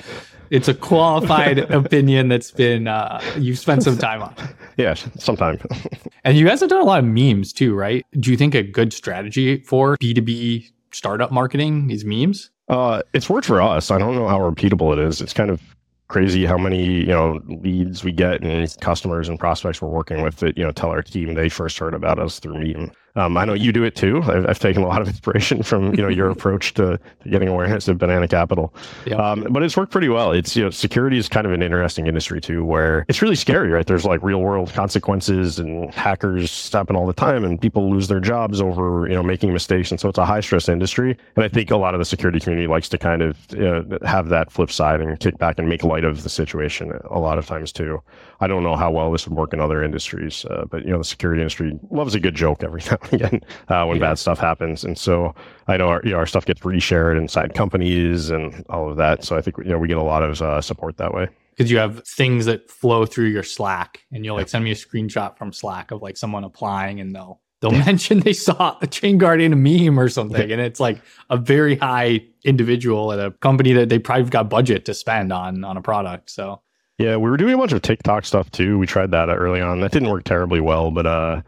it's a qualified opinion that's been uh you've spent some time on. Yeah, sometime. and you guys have done a lot of memes too, right? Do you think a good strategy for B2B startup marketing is memes? Uh, it's worked for us. I don't know how repeatable it is. It's kind of crazy how many you know leads we get and customers and prospects we're working with that you know tell our team they first heard about us through Meme. Um, I know you do it too. I've, I've, taken a lot of inspiration from you know your approach to, to, getting awareness of Banana Capital, yep. um, but it's worked pretty well. It's you know security is kind of an interesting industry too, where it's really scary, right? There's like real world consequences and hackers happen all the time, and people lose their jobs over you know making mistakes, and so it's a high stress industry. And I think a lot of the security community likes to kind of you know, have that flip side and kick back and make light of the situation a lot of times too. I don't know how well this would work in other industries, uh, but you know the security industry loves a good joke every now again uh, when yeah. bad stuff happens. And so I know our, you know, our stuff gets reshared inside companies and all of that. So I think you know we get a lot of uh, support that way. Because you have things that flow through your Slack, and you'll like send me a screenshot from Slack of like someone applying, and they'll they'll mention they saw a ChainGuard in a meme or something, and it's like a very high individual at a company that they probably got budget to spend on on a product. So yeah, we were doing a bunch of TikTok stuff too. We tried that early on. That didn't work terribly well, but uh,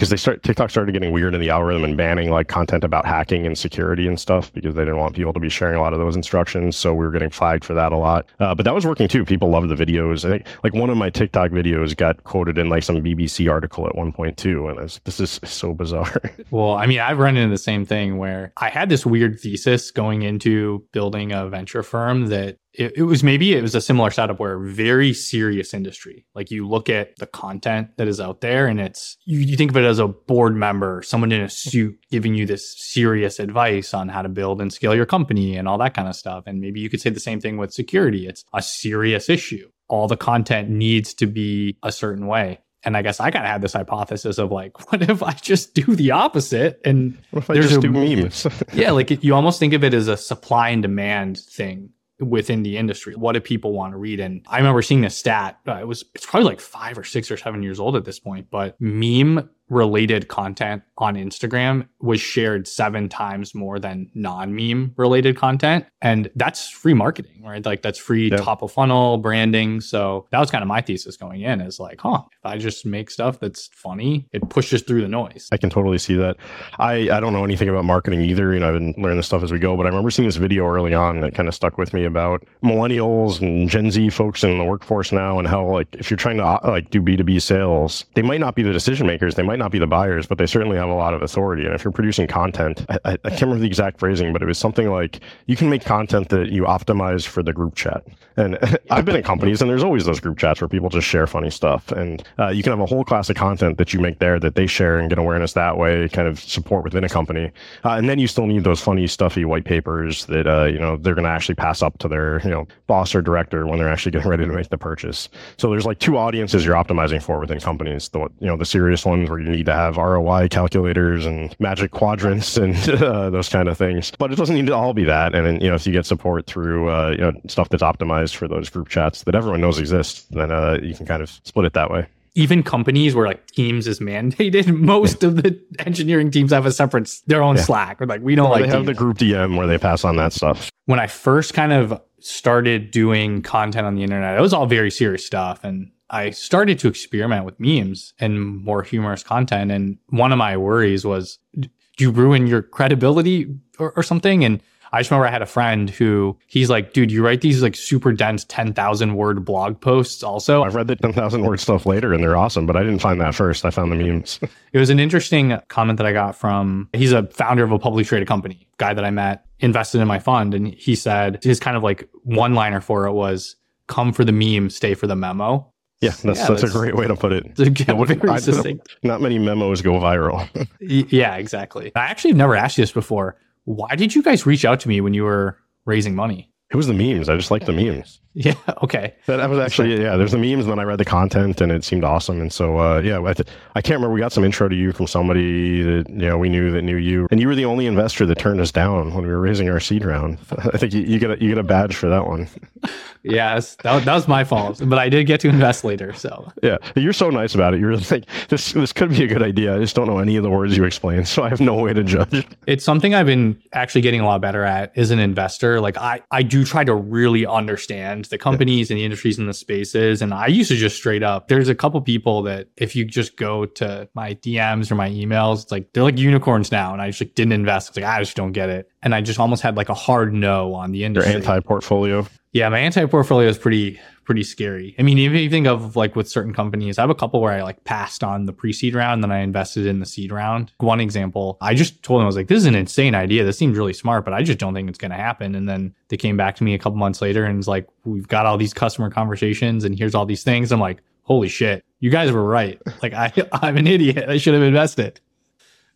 because they start TikTok started getting weird in the algorithm and banning like content about hacking and security and stuff because they didn't want people to be sharing a lot of those instructions. So we were getting flagged for that a lot. Uh, but that was working too. People loved the videos. I think like one of my TikTok videos got quoted in like some BBC article at one point too, and was, this is so bizarre. well, I mean, I've run into the same thing where I had this weird thesis going into building a venture firm that it, it, was maybe it was a similar setup where very serious industry. Like you look at the content that is out there and it's you, you think of it as a board member, someone in a suit giving you this serious advice on how to build and scale your company and all that kind of stuff. And maybe you could say the same thing with security. It's a serious issue. All the content needs to be a certain way. And I guess I kind of had this hypothesis of like, what if I just do the opposite? And there's a, memes? yeah, like you almost think of it as a supply and demand thing within the industry. What do people want to read? And I remember seeing a stat. Uh, it was it's probably like five or six or seven years old at this point, but meme related content on Instagram was shared seven times more than non meme related content. And that's free marketing, right? Like that's free yeah. top of funnel branding. So that was kind of my thesis going in is like, huh, if I just make stuff that's funny, it pushes through the noise. I can totally see that. I, I don't know anything about marketing either. You know, I've been learning this stuff as we go, but I remember seeing this video early on that kind of stuck with me about millennials and Gen Z folks in the workforce now and how like if you're trying to like do B2B sales, they might not be the decision makers. They might not be the buyers, but they certainly have a lot of authority. And if you're producing content, I, I, can't remember the exact phrasing, but it was something like you can make content that you optimize for the group chat. And I've been in companies, and there's always those group chats where people just share funny stuff. And uh, you can have a whole class of content that you make there that they share and get awareness that way, kind of support within a company. Uh, and then you still need those funny, stuffy white papers that uh, you know they're going to actually pass up to their you know boss or director when they're actually getting ready to make the purchase. So there's like two audiences you're optimizing for within companies. The you know the serious ones where you need to have ROI calculators and magic quadrants and uh, those kind of things. But it doesn't need to all be that. And you know, if you get support through uh, you know stuff that's optimized for those group chats that everyone knows exist, then uh, you can kind of split it that way. Even companies where like Teams is mandated, most of the engineering teams have a separate their own yeah. Slack. Or like we don't well, like. They have the group DM where they pass on that stuff. When I first kind of started doing content on the internet, it was all very serious stuff and I started to experiment with memes and more humorous content. And one of my worries was, do you ruin your credibility or, or something? And I just remember I had a friend who he's like, dude, you write these like super dense 10,000 word blog posts also. I've read the 10,000 word stuff later and they're awesome, but I didn't find that first. I found the memes. it was an interesting comment that I got from, he's a founder of a publicly traded company, guy that I met, invested in my fund. And he said his kind of like one liner for it was, come for the meme, stay for the memo. Yeah, that's, yeah, that's, that's, a great way to put it. Very Not many memos go viral. yeah, exactly. I actually have never asked you this before. Why did you guys reach out to me when you were raising money? It was the memes. I just like the memes. Yeah. Okay. That, was actually yeah. There's the memes, and then I read the content, and it seemed awesome. And so uh, yeah, I, th- I, can't remember. We got some intro to you from somebody that you know we knew that knew you, and you were the only investor that turned us down when we were raising our seed round. I think you, you get a, you get a badge for that one. yes, that, that was my fault, but I did get to invest later. So yeah, you're so nice about it. You're like this. This could be a good idea. I just don't know any of the words you explain, so I have no way to judge. It's something I've been actually getting a lot better at as an investor. Like I I do try to really understand the companies yeah. and the industries and the spaces. And I used to just straight up, there's a couple people that if you just go to my DMs or my emails, it's like they're like unicorns now. And I just like didn't invest. It's like, I just don't get it. And I just almost had like a hard no on the industry. Anti portfolio. Yeah, my anti portfolio is pretty pretty scary. I mean, if you think of like with certain companies, I have a couple where I like passed on the pre-seed round, and then I invested in the seed round. One example, I just told them I was like, "This is an insane idea. This seems really smart, but I just don't think it's going to happen." And then they came back to me a couple months later and was like, "We've got all these customer conversations, and here's all these things." I'm like, "Holy shit, you guys were right. Like I, I'm an idiot. I should have invested."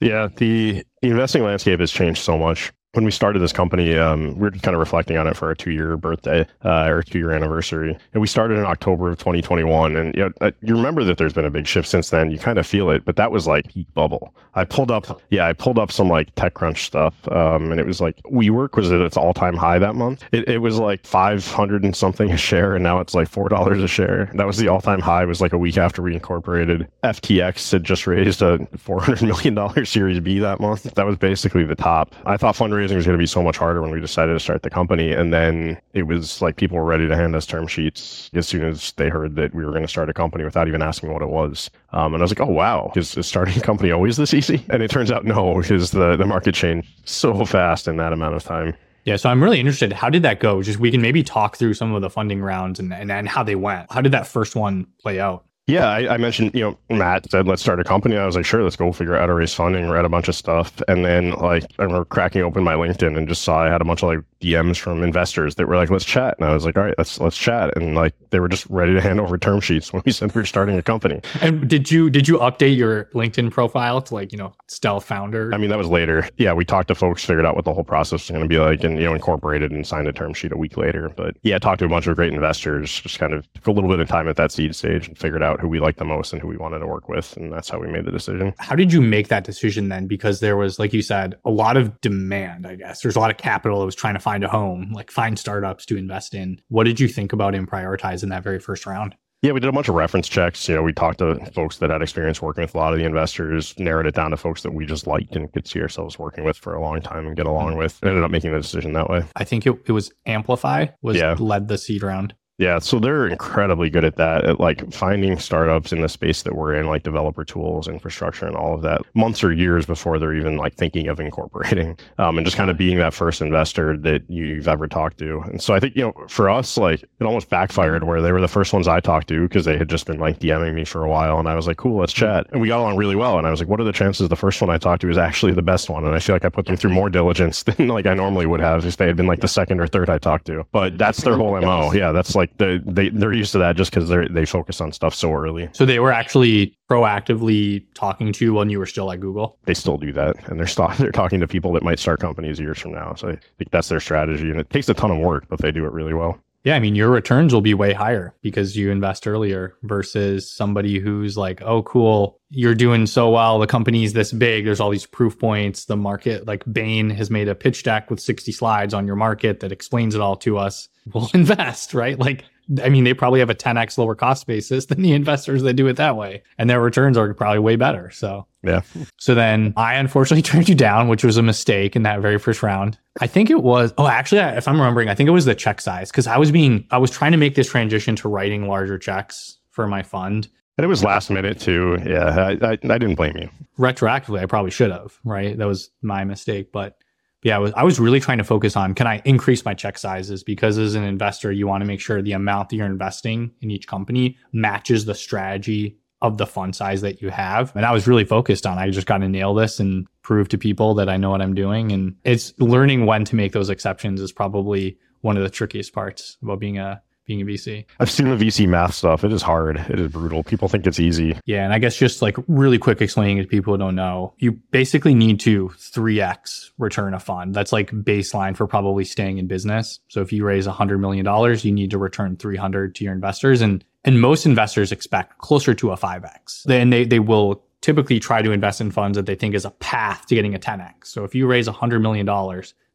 Yeah, the investing landscape has changed so much when we started this company, um, we were kind of reflecting on it for our two year birthday uh, or two year anniversary. And we started in October of 2021. And you, know, uh, you remember that there's been a big shift since then. You kind of feel it, but that was like peak bubble. I pulled up, yeah, I pulled up some like TechCrunch stuff. Um, and it was like WeWork was at its all time high that month. It, it, was like 500 and something a share. And now it's like $4 a share. That was the all time high. It was like a week after we incorporated. FTX had just raised a $400 million Series B that month. That was basically the top. I thought fundraising fundraising was going to be so much harder when we decided to start the company. And then it was like people were ready to hand us term sheets as soon as they heard that we were going to start a company without even asking what it was. Um, and I was like, oh, wow, is, is starting a company always this easy? And it turns out no, because the, the market changed so fast in that amount of time. Yeah, so I'm really interested. How did that go? Just we can maybe talk through some of the funding rounds and, and, and how they went. How did that first one play out? Yeah, I, I, mentioned, you know, Matt said, let's start a company. I was like, sure, let's go figure out how to raise funding, read a bunch of stuff. And then, like, I remember cracking open my LinkedIn and just saw I had a bunch of like DMs from investors that were like, let's chat. And I was like, all right, let's, let's chat. And like, they were just ready to hand over term sheets when we said we were starting a company. And did you, did you update your LinkedIn profile to like, you know, stealth founder? I mean, that was later. Yeah, we talked to folks, figured out what the whole process was going to be like and, you know, incorporated and signed a term sheet a week later. But yeah, talked to a bunch of great investors, just kind of took a little bit of time at that seed stage and figured out who we liked the most and who we wanted to work with. And that's how we made the decision. How did you make that decision then? Because there was, like you said, a lot of demand, I guess. There's a lot of capital that was trying to find a home, like find startups to invest in. What did you think about and prioritize in that very first round? Yeah, we did a bunch of reference checks. You know, we talked to folks that had experience working with a lot of the investors, narrowed it down to folks that we just liked and could see ourselves working with for a long time and get along mm-hmm. with. ended up making the decision that way. I think it, it was Amplify was yeah. led the seed round. Yeah, so they're incredibly good at that, at like finding startups in the space that we're in, like developer tools, infrastructure, and all of that, months or years before they're even like thinking of incorporating, um, and just kind of being that first investor that you've ever talked to. And so I think you know, for us, like it almost backfired where they were the first ones I talked to because they had just been like DMing me for a while, and I was like, cool, let's chat, and we got along really well. And I was like, what are the chances the first one I talked to is actually the best one? And I feel like I put them through more diligence than like I normally would have if they had been like the second or third I talked to. But that's their whole mo. Yeah, that's like the they they're used to that just because they they focus on stuff so early. So they were actually proactively talking to you when you were still at Google. They still do that, and they're st- they're talking to people that might start companies years from now. So I think that's their strategy, and it takes a ton of work, but they do it really well. Yeah, I mean, your returns will be way higher because you invest earlier versus somebody who's like, oh, cool, you're doing so well. The company's this big. There's all these proof points. The market, like Bain, has made a pitch deck with 60 slides on your market that explains it all to us. We'll invest, right? Like, I mean, they probably have a 10x lower cost basis than the investors that do it that way. And their returns are probably way better. So, yeah. So then I unfortunately turned you down, which was a mistake in that very first round. I think it was, oh, actually, if I'm remembering, I think it was the check size because I was being, I was trying to make this transition to writing larger checks for my fund. And it was last minute too. Yeah. I, I, I didn't blame you. Retroactively, I probably should have, right? That was my mistake. But yeah, I was, I was really trying to focus on can I increase my check sizes because as an investor, you want to make sure the amount that you're investing in each company matches the strategy of the fund size that you have. And I was really focused on I just got to nail this and prove to people that I know what I'm doing. And it's learning when to make those exceptions is probably one of the trickiest parts about being a being a VC. I've seen the VC math stuff. It is hard. It is brutal. People think it's easy. Yeah. And I guess just like really quick explaining it to people who don't know, you basically need to 3x return a fund. That's like baseline for probably staying in business. So if you raise $100 million, you need to return 300 to your investors. And, and most investors expect closer to a 5x. Then they, they will typically try to invest in funds that they think is a path to getting a 10x. So if you raise $100 million,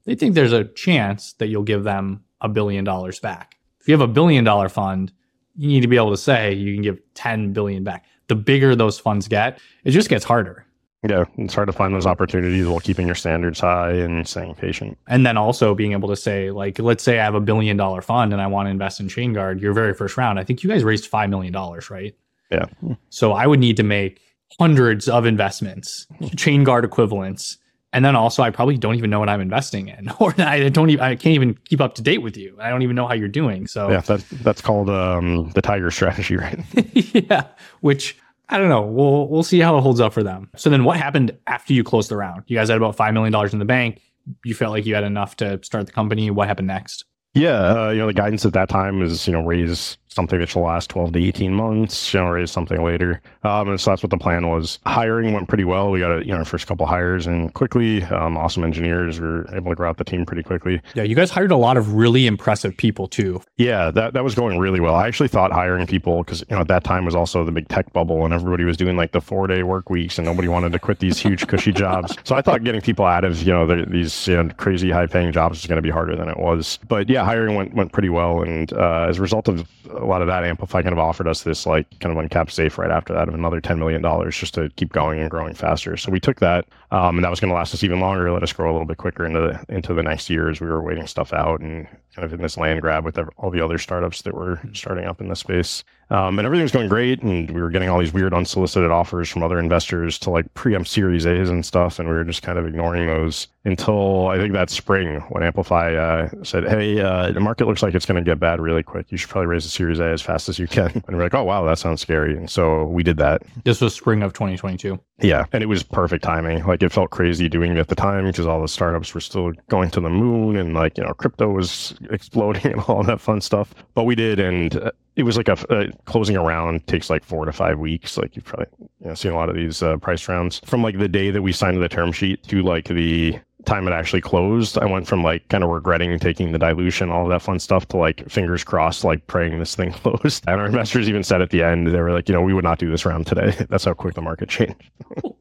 they think there's a chance that you'll give them a billion dollars back you have a billion dollar fund, you need to be able to say you can give 10 billion back. The bigger those funds get, it just gets harder. Yeah, it's hard to find those opportunities while keeping your standards high and staying patient. And then also being able to say, like, let's say I have a billion dollar fund and I want to invest in ChainGuard, your very first round, I think you guys raised $5 million, right? Yeah. So I would need to make hundreds of investments, ChainGuard equivalents, and then also I probably don't even know what I'm investing in, or I don't even I can't even keep up to date with you. I don't even know how you're doing. So yeah, that, that's called um, the tiger strategy, right? yeah, which I don't know. We'll we'll see how it holds up for them. So then, what happened after you closed the round? You guys had about five million dollars in the bank. You felt like you had enough to start the company. What happened next? Yeah, uh, you know the guidance at that time is you know raise something that should last 12 to 18 months, generate something later. Um, and so that's what the plan was. Hiring went pretty well. We got a, you know, our first couple hires and quickly, um, awesome engineers. We were able to grow out the team pretty quickly. Yeah, you guys hired a lot of really impressive people too. Yeah, that, that was going really well. I actually thought hiring people, because, you know, at that time was also the big tech bubble and everybody was doing like the four day work weeks and nobody wanted to quit these huge cushy jobs. So I thought getting people out of, you know, the, these you know, crazy high paying jobs was going to be harder than it was. But yeah, hiring went, went pretty well. And uh, as a result of a lot of that, Amplify kind of offered us this like kind of uncapped safe right after that of another $10 million just to keep going and growing faster. So we took that um, and that was going to last us even longer, let us grow a little bit quicker into the, into the next year as we were waiting stuff out and kind of in this land grab with all the other startups that were starting up in the space. Um, and everything was going great. And we were getting all these weird unsolicited offers from other investors to like preempt Series A's and stuff. And we were just kind of ignoring those until I think that spring when Amplify uh, said, Hey, uh, the market looks like it's going to get bad really quick. You should probably raise a Series A as fast as you can. And we're like, Oh, wow, that sounds scary. And so we did that. This was spring of 2022. Yeah. And it was perfect timing. Like it felt crazy doing it at the time because all the startups were still going to the moon and like, you know, crypto was exploding and all that fun stuff. But we did. And uh, it was like a, a, closing a round takes like four to five weeks. Like you've probably you know, seen a lot of these uh, price rounds from like the day that we signed the term sheet to like the time it actually closed. I went from like kind of regretting taking the dilution, all that fun stuff to like fingers crossed, like praying this thing closed. And our investors even said at the end, they were like, you know, we would not do this round today. That's how quick the market changed oh,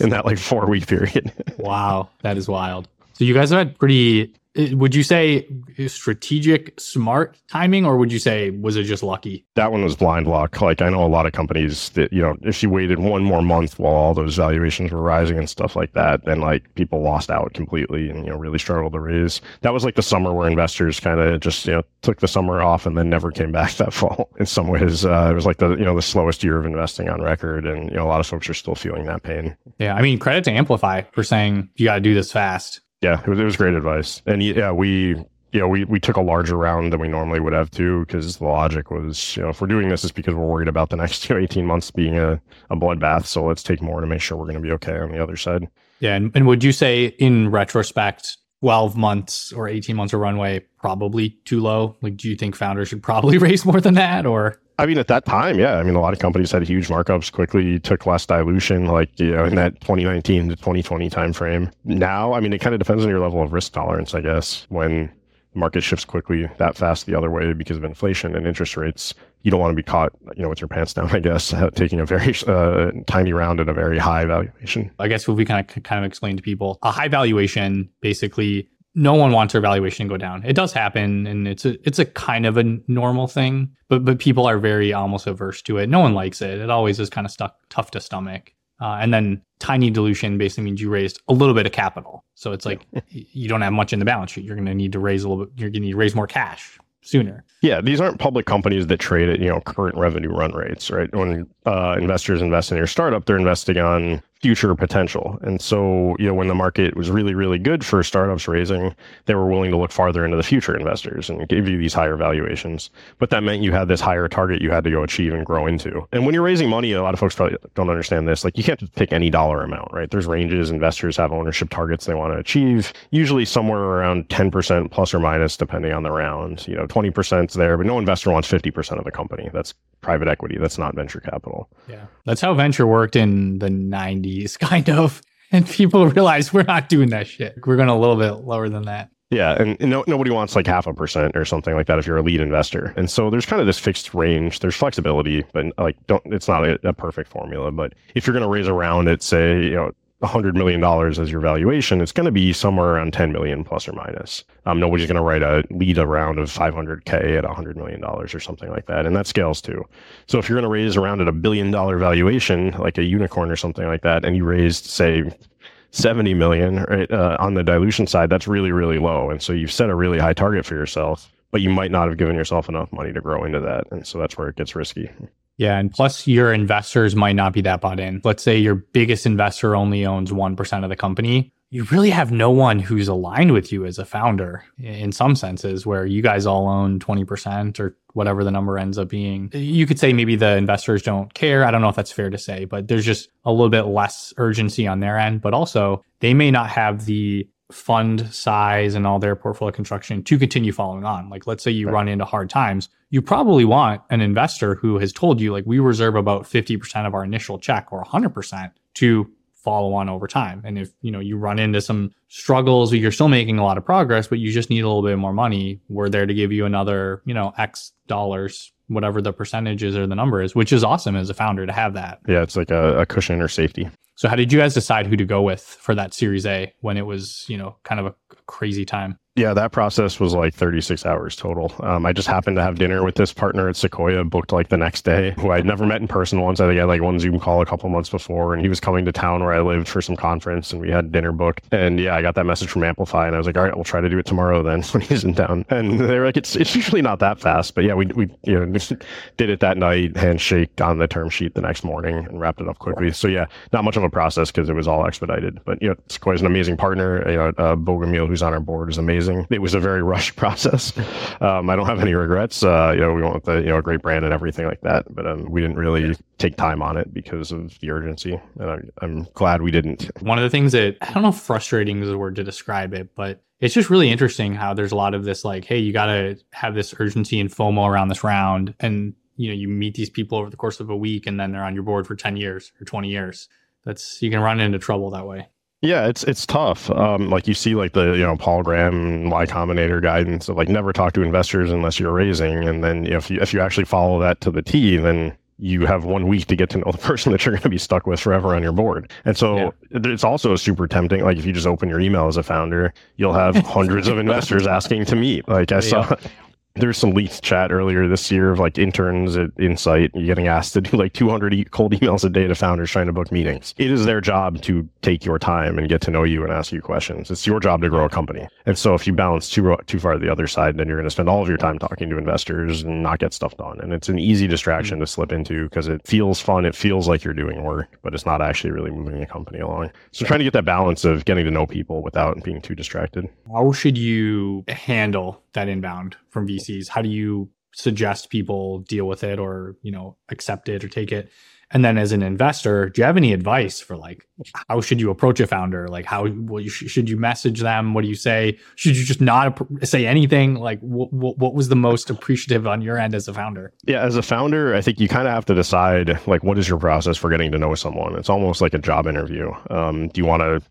in that like four week period. wow. That is wild. So you guys have had pretty would you say strategic, smart timing, or would you say was it just lucky? That one was blind luck. Like I know a lot of companies that you know, if she waited one more month while all those valuations were rising and stuff like that, then like people lost out completely and you know really struggled to raise. That was like the summer where investors kind of just you know took the summer off and then never came back that fall. In some ways, uh, it was like the you know the slowest year of investing on record, and you know a lot of folks are still feeling that pain. Yeah, I mean credit to Amplify for saying you got to do this fast yeah, it was, it was great advice. And yeah, we you know, we, we took a larger round than we normally would have too, because the logic was, you know, if we're doing this, it's because we're worried about the next you know, 18 months being a, a bloodbath. So let's take more to make sure we're going to be okay on the other side. Yeah. And, and would you say in retrospect, 12 months or 18 months of runway, probably too low? Like, do you think founders should probably raise more than that or? I mean, at that time, yeah. I mean, a lot of companies had huge markups, quickly took less dilution, like you know, in that 2019 to 2020 timeframe. Now, I mean, it kind of depends on your level of risk tolerance, I guess. When the market shifts quickly that fast the other way because of inflation and interest rates, you don't want to be caught, you know, with your pants down. I guess taking a very uh, tiny round at a very high valuation. I guess if we kind of kind of explain to people, a high valuation basically no one wants their valuation to go down. It does happen, and it's a it's a kind of a normal thing, but but people are very almost averse to it. No one likes it. It always is kind of stuck tough to stomach. Uh, and then tiny dilution basically means you raised a little bit of capital. So it's like you don't have much in the balance sheet. You're going to need to raise a little bit. You're going to need to raise more cash sooner. Yeah, these aren't public companies that trade at you know current revenue run rates, right? When uh, investors invest in your startup, they're investing on future potential. And so, you know, when the market was really, really good for startups raising, they were willing to look farther into the future investors and give you these higher valuations. But that meant you had this higher target you had to go achieve and grow into. And when you're raising money, a lot of folks probably don't understand this. Like you can't just pick any dollar amount, right? There's ranges. Investors have ownership targets they want to achieve, usually somewhere around 10% plus or minus, depending on the round. You know, 20% is there, but no investor wants 50% of the company. That's private equity. That's not venture capital. Yeah. That's how venture worked in the 90s, kind of. And people realize we're not doing that shit. We're going a little bit lower than that. Yeah, and, and no, nobody wants like half a percent or something like that if you're a lead investor. And so there's kind of this fixed range. There's flexibility, but like don't. It's not a, a perfect formula. But if you're going to raise around it, say you know $100 million as your valuation, it's going to be somewhere around 10 million plus or minus. Um, nobody's going to write a lead a round of 500K at $100 million or something like that. And that scales too. So if you're going to raise around at a billion dollar valuation, like a unicorn or something like that, and you raised, say, 70 million right, uh, on the dilution side, that's really, really low. And so you've set a really high target for yourself, but you might not have given yourself enough money to grow into that. And so that's where it gets risky. Yeah. And plus, your investors might not be that bought in. Let's say your biggest investor only owns 1% of the company. You really have no one who's aligned with you as a founder in some senses, where you guys all own 20% or whatever the number ends up being. You could say maybe the investors don't care. I don't know if that's fair to say, but there's just a little bit less urgency on their end. But also, they may not have the fund size and all their portfolio construction to continue following on. Like, let's say you right. run into hard times, you probably want an investor who has told you, like, we reserve about 50% of our initial check or 100% to follow on over time. And if, you know, you run into some struggles, you're still making a lot of progress, but you just need a little bit more money, we're there to give you another, you know, X dollars whatever the percentage is or the number is, which is awesome as a founder to have that. Yeah, it's like a, a, cushion or safety. So how did you guys decide who to go with for that Series A when it was, you know, kind of a crazy time? Yeah, that process was like 36 hours total. Um, I just happened to have dinner with this partner at Sequoia, booked like the next day, who I'd never met in person once. I think I had like one Zoom call a couple months before, and he was coming to town where I lived for some conference, and we had dinner booked. And yeah, I got that message from Amplify, and I was like, all right, we'll try to do it tomorrow then when he's in town. And they were like, it's it's usually not that fast, but yeah, we we you know did it that night, handshake on the term sheet the next morning, and wrapped it up quickly. So yeah, not much of a process because it was all expedited. But you know, Sequoia is an amazing partner. You know, uh, Bogomil, who's on our board, is amazing. It was a very rushed process. Um, I don't have any regrets. Uh, you know, we went with the you know a great brand and everything like that, but um, we didn't really take time on it because of the urgency, and I'm, I'm glad we didn't. One of the things that I don't know if frustrating is the word to describe it, but it's just really interesting how there's a lot of this like, hey, you got to have this urgency and FOMO around this round, and you know, you meet these people over the course of a week, and then they're on your board for ten years or twenty years. That's you can run into trouble that way. Yeah, it's it's tough. Um, like you see, like the you know Paul Graham Y Combinator guidance of like never talk to investors unless you're raising, and then if you if you actually follow that to the T, then you have one week to get to know the person that you're going to be stuck with forever on your board. And so yeah. it's also super tempting. Like if you just open your email as a founder, you'll have hundreds of investors asking to meet. Like I yeah. Saw there's some leaked chat earlier this year of like interns at Insight getting asked to do like 200 e- cold emails a day to founders trying to book meetings. It is their job to take your time and get to know you and ask you questions. It's your job to grow a company. And so if you balance too too far to the other side, then you're going to spend all of your time talking to investors and not get stuff done. And it's an easy distraction to slip into because it feels fun. It feels like you're doing work, but it's not actually really moving the company along. So trying to get that balance of getting to know people without being too distracted. How should you handle that inbound from VCs? How do you suggest people deal with it or, you know, accept it or take it? And then as an investor, do you have any advice for like how should you approach a founder? Like how you, should you message them? What do you say? Should you just not say anything? Like what, what, what was the most appreciative on your end as a founder? Yeah, as a founder, I think you kind of have to decide like what is your process for getting to know someone. It's almost like a job interview. Um, do you want to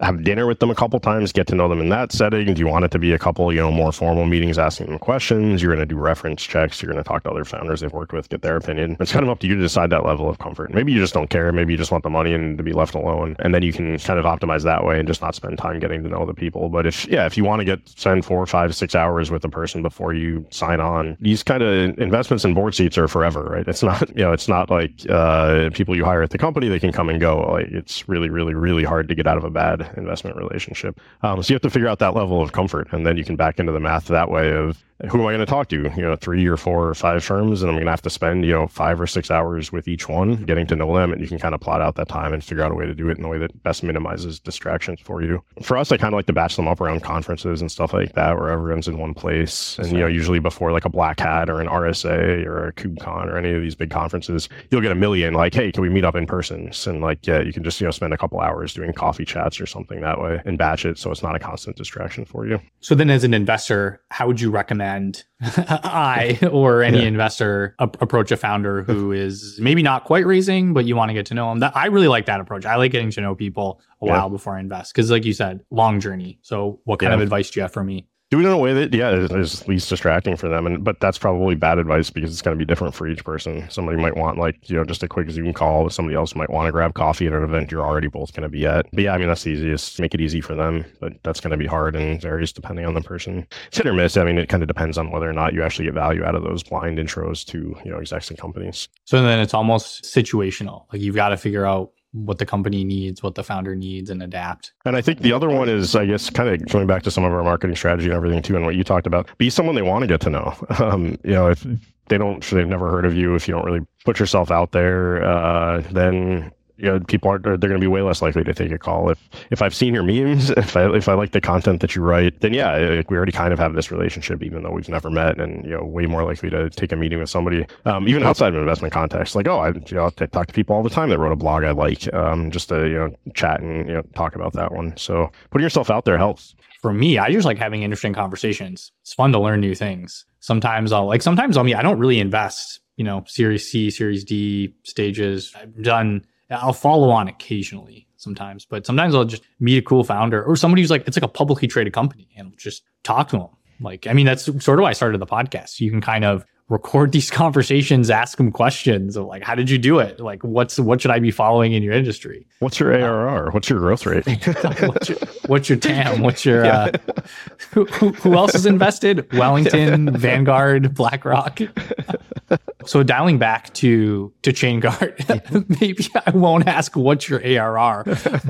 have dinner with them a couple times, get to know them in that setting? Do you want it to be a couple, you know, more formal meetings asking them questions? You're going to do reference checks. You're going to talk to other founders they've worked with, get their opinion. It's kind of up to you to decide that level of comfort. Maybe you just don't care. Maybe you just want the money and to be left alone. And then you can kind of optimize that way and just not spend time getting to know the people. But if, yeah, if you want to get, spend four, five, six hours with a person before you sign on, these kind of investments in board seats are forever, right? It's not, you know, it's not like uh, people you hire at the company, they can come and go. Like it's really, really, really hard to get out of a bad investment relationship. Um, so you have to figure out that level of comfort, and then you can back into the math that way of who am I going to talk to? You know, three or four or five firms, and I'm going to have to spend, you know, five or six hours with each one, getting to know them. And you can kind of plot out that time and figure out a way to do it in a way that best minimizes distractions for you. For us, I kind of like to batch them up around conferences and stuff like that, where everyone's in one place. And, you know, usually before like a Black Hat or an RSA or a KubeCon or any of these big conferences, you'll get a million like, hey, can we meet up in person? And like, yeah, you can just, you know, spend a couple hours doing coffee chats or something that way and batch it so it's not a constant distraction for you. So then as an investor, how would you recommend I or any yeah. investor a- approach a founder who is maybe not quite raising, but you want to get to know them? That I really like that approach. I like getting to know people a yeah. while before I invest because, like you said, long journey. So, what kind yeah. of advice do you have for me? Do it in a way that yeah is, least distracting for them and but that's probably bad advice because it's going to be different for each person. Somebody might want like you know just a quick zoom call somebody else might want to grab coffee at an event you're already both going to be at. But yeah i mean that's the easiest make it easy for them but that's going to be hard and varies depending on the person. It's hit or miss i mean it kind of depends on whether or not you actually get value out of those blind intros to you know execs and companies. So then it's almost situational. Like you've got to figure out what the company needs, what the founder needs, and adapt. And I think the other one is, I guess, kind of going back to some of our marketing strategy and everything too, and what you talked about. Be someone they want to get to know. Um, you know, if they don't, they've never heard of you, if you don't really put yourself out there, uh, then you know, people aren't they're going to be way less likely to take a call. If if I've seen your memes, if I if I like the content that you write, then yeah, we already kind of have this relationship, even though we've never met, and you know, way more likely to take a meeting with somebody, um, even outside of investment context. Like, oh, I you know, I talk to people all the time that wrote a blog I like, um, just to you know chat and you know talk about that one. So putting yourself out there helps. For me, I just like having interesting conversations. It's fun to learn new things. Sometimes I'll like sometimes I'll mean I don't really invest. You know, Series C, Series D stages. I've done I'll follow on occasionally sometimes, but sometimes I'll just meet a cool founder or somebody who's like, it's like a publicly traded company and just talk to them. Like, I mean, that's sort of why I started the podcast. You can kind of record these conversations, ask them questions of like, how did you do it? Like, what's what should I be following in your industry? What's your ARR? What's your growth rate? what's, your, what's, your, TAM? What's your yeah. uh, who, who, who else is invested? Wellington, Vanguard, BlackRock. So dialing back to to ChainGuard, maybe I won't ask what's your ARR,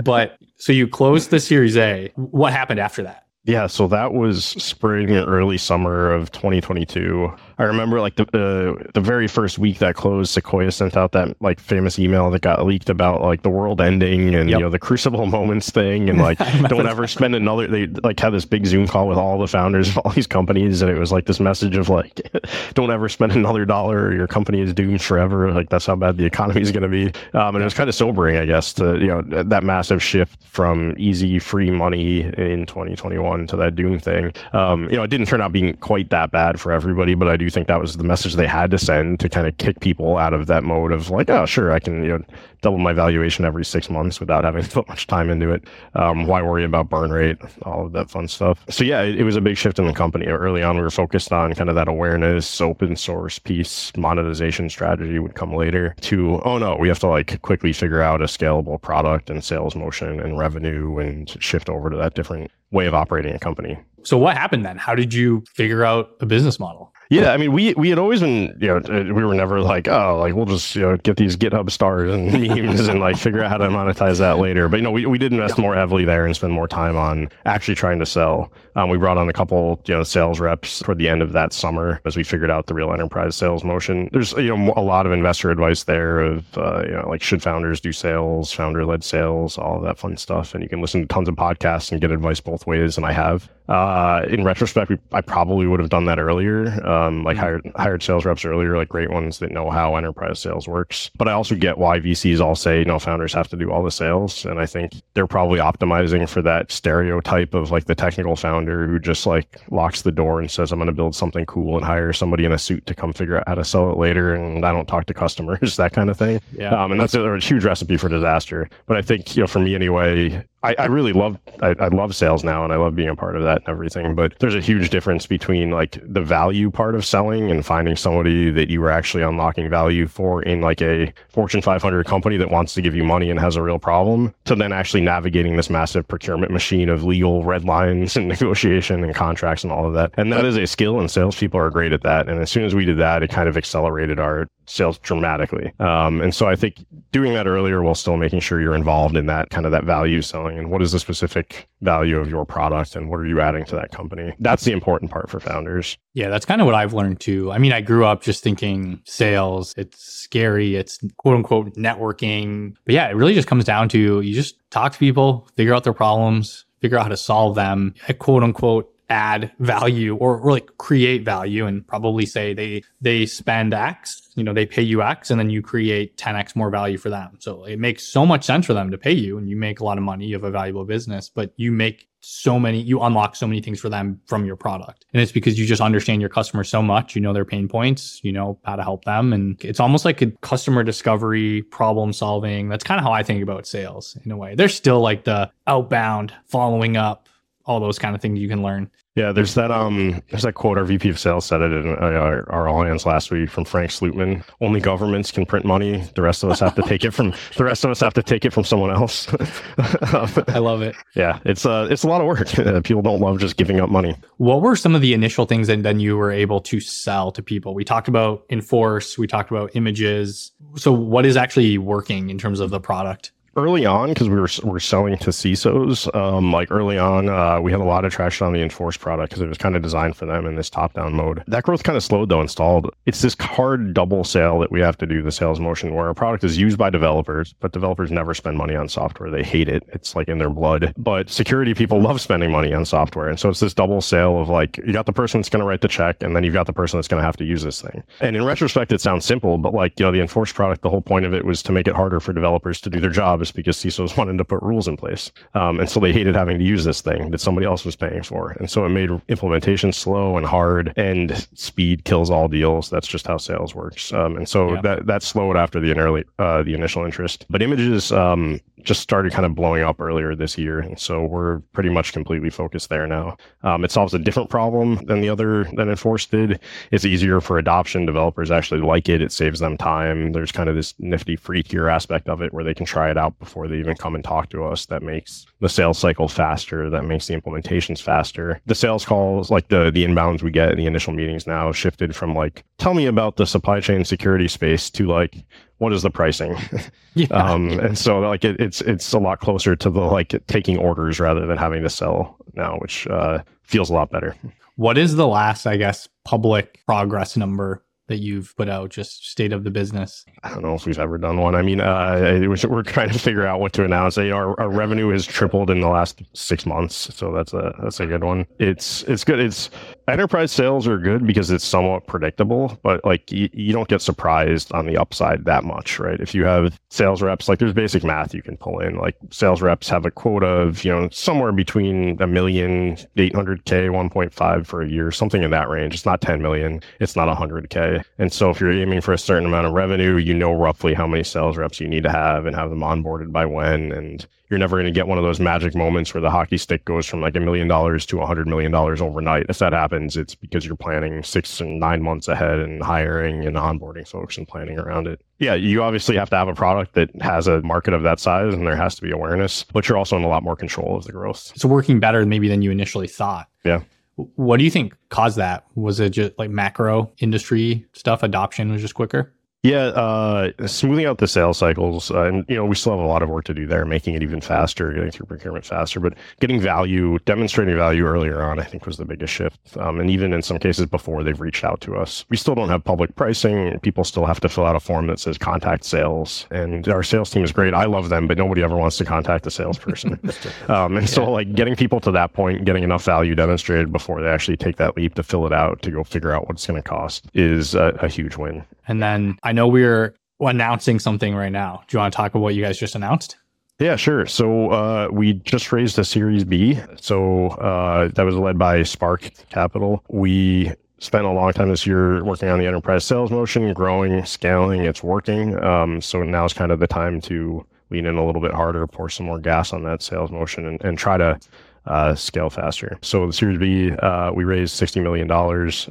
but so you closed the Series A. What happened after that? Yeah, so that was spring and early summer of 2022. I remember like the uh, the very first week that closed, Sequoia sent out that like famous email that got leaked about like the world ending and yep. you know the crucible moments thing and like don't ever spend another. They like had this big Zoom call with all the founders of all these companies and it was like this message of like don't ever spend another dollar. Your company is doomed forever. Like that's how bad the economy is going to be. Um, and it was kind of sobering, I guess, to you know that massive shift from easy free money in 2021 to that doom thing. Um, you know, it didn't turn out being quite that bad for everybody, but I do think that was the message they had to send to kind of kick people out of that mode of like, oh, sure, I can you know double my valuation every six months without having to put much time into it. Um, why worry about burn rate, all of that fun stuff. So yeah, it, it, was a big shift in the company. Early on, we were focused on kind of that awareness, open source piece, monetization strategy would come later. To oh no, we have to like quickly figure out a scalable product and sales motion and revenue and shift over to that different way of operating a company. So what happened then? How did you figure out a business model? Yeah, I mean, we we had always been, you know, uh, we were never like, oh, like we'll just you know get these GitHub stars and memes and like figure out how to monetize that later. But you know, we, we did invest more heavily there and spend more time on actually trying to sell. Um, we brought on a couple, you know, sales reps toward the end of that summer as we figured out the real enterprise sales motion. There's you know a lot of investor advice there of uh, you know like should founders do sales, founder led sales, all that fun stuff, and you can listen to tons of podcasts and get advice both ways. And I have. Uh, in retrospect, we, I probably would have done that earlier. Um, like mm-hmm. hired hired sales reps earlier, like great ones that know how enterprise sales works. But I also get why VCs all say, you know, founders have to do all the sales, and I think they're probably optimizing for that stereotype of like the technical founder who just like locks the door and says, "I'm going to build something cool," and hire somebody in a suit to come figure out how to sell it later, and I don't talk to customers, that kind of thing. Yeah, um, and that's a, a huge recipe for disaster. But I think you know, for me anyway, I, I really love I, I, love sales now and I love being a part of that and everything. But there's a huge difference between like the value part of selling and finding somebody that you were actually unlocking value for in like a Fortune 500 company that wants to give you money and has a real problem to then actually navigating this massive procurement machine of legal red lines and negotiation and contracts and all of that. And that is a skill and salespeople are great at that. And as soon as we did that, it kind of accelerated our sales dramatically. Um, and so I think doing that earlier while still making sure you're involved in that kind of that value selling and what is the specific value of your product and what are you adding to that company? That's the important part for founders. Yeah, that's kind of what I've learned too. I mean, I grew up just thinking sales, it's scary, it's quote unquote networking. But yeah, it really just comes down to you just talk to people, figure out their problems, figure out how to solve them, quote unquote add value or, or like create value and probably say they they spend x you know they pay you x and then you create 10x more value for them. So it makes so much sense for them to pay you and you make a lot of money you have a valuable business but you make so many you unlock so many things for them from your product. And it's because you just understand your customer so much you know their pain points you know how to help them. And it's almost like a customer discovery problem solving. That's kind of how i think about sales in a way. There's still like the outbound following up all those kind of things you can learn. Yeah, there's that um there's that quote our VP of sales said it in uh, our, our all hands last week from Frank Slootman. Only governments can print money. The rest of us have to take it from the rest of us have to take it from someone else. I love it. Yeah, it's uh it's a lot of work. People don't love just giving up money. What were some of the initial things that then you were able to sell to people? We talked about enforce, we talked about images. So what is actually working in terms of the product? Early on, because we were we're selling to CISOs, um, like early on, uh, we had a lot of traction on the enforced product because it was kind of designed for them in this top down mode. That growth kind of slowed though. Installed, it's this hard double sale that we have to do the sales motion where our product is used by developers, but developers never spend money on software. They hate it. It's like in their blood. But security people love spending money on software, and so it's this double sale of like you got the person that's going to write the check, and then you've got the person that's going to have to use this thing. And in retrospect, it sounds simple, but like you know, the enforced product, the whole point of it was to make it harder for developers to do their job, is because CISOs want wanted to put rules in place. Um, and so they hated having to use this thing that somebody else was paying for. And so it made implementation slow and hard and speed kills all deals. That's just how sales works. Um, and so yeah. that, that slowed after the, early, uh, the initial interest. But images, um, just started kind of blowing up earlier this year. And so we're pretty much completely focused there now. Um, it solves a different problem than the other than Enforce did. It's easier for adoption. Developers actually like it. It saves them time. There's kind of this nifty free tier aspect of it where they can try it out before they even come and talk to us. That makes the sales cycle faster. That makes the implementations faster. The sales calls, like the the inbounds we get in the initial meetings now shifted from like, tell me about the supply chain security space to like, what is the pricing? yeah. Um, and so like it, it's it's a lot closer to the like taking orders rather than having to sell now, which uh, feels a lot better. What is the last, I guess, public progress number that you've put out, just state of the business? I don't know if we've ever done one. I mean, uh, we're trying to figure out what to announce. Our, our revenue has tripled in the last six months, so that's a that's a good one. It's it's good. It's enterprise sales are good because it's somewhat predictable, but like you, you don't get surprised on the upside that much, right? If you have sales reps, like there's basic math you can pull in. Like sales reps have a quota of you know somewhere between a million, eight hundred k, one point five for a year, something in that range. It's not ten million. It's not hundred k and so if you're aiming for a certain amount of revenue, you know roughly how many sales reps you need to have and have them onboarded by when. And you're never going to get one of those magic moments where the hockey stick goes from like a million dollars to a hundred million dollars overnight. If that happens, it's because you're planning six and nine months ahead and hiring and onboarding folks and planning around it. Yeah, you obviously have to have a product that has a market of that size and there has to be awareness, but you're also in a lot more control of the growth. It's working better maybe than you initially thought. Yeah. What do you think caused that? Was it just like macro industry stuff? Adoption was just quicker? Yeah, uh, smoothing out the sales cycles, uh, and you know we still have a lot of work to do there, making it even faster, getting through procurement faster. But getting value, demonstrating value earlier on, I think was the biggest shift. Um, and even in some cases before they've reached out to us, we still don't have public pricing. People still have to fill out a form that says contact sales, and our sales team is great. I love them, but nobody ever wants to contact the salesperson. um, and so like getting people to that point, getting enough value demonstrated before they actually take that leap to fill it out to go figure out what it's going to cost is a, a huge win. And then I know we're announcing something right now. Do you want to talk about what you guys just announced? Yeah, sure. So uh, we just raised a Series B. So uh, that was led by Spark Capital. We spent a long time this year working on the enterprise sales motion, growing, scaling. It's working. Um, so now is kind of the time to lean in a little bit harder, pour some more gas on that sales motion, and, and try to uh, scale faster. So the Series B, uh, we raised $60 million.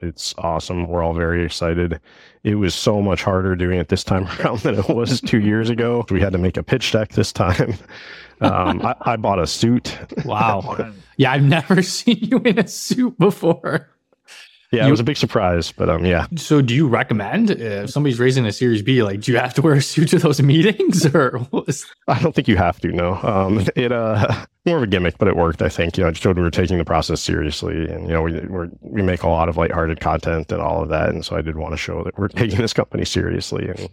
It's awesome. We're all very excited. It was so much harder doing it this time around than it was two years ago. We had to make a pitch deck this time. Um, I, I, bought a suit. Wow. yeah, I've never seen you in a suit before. Yeah, You- it was a big surprise, but um, yeah, So, do you recommend if somebody's raising a Series B, like, do you have to wear a suit to those meetings, or what's I don't think you have to. No, um, it uh, more of a gimmick, but it worked. I think you know, it showed we were taking the process seriously, and you know, we we're, we make a lot of lighthearted content and all of that, and so I did want to show that we're taking this company seriously, and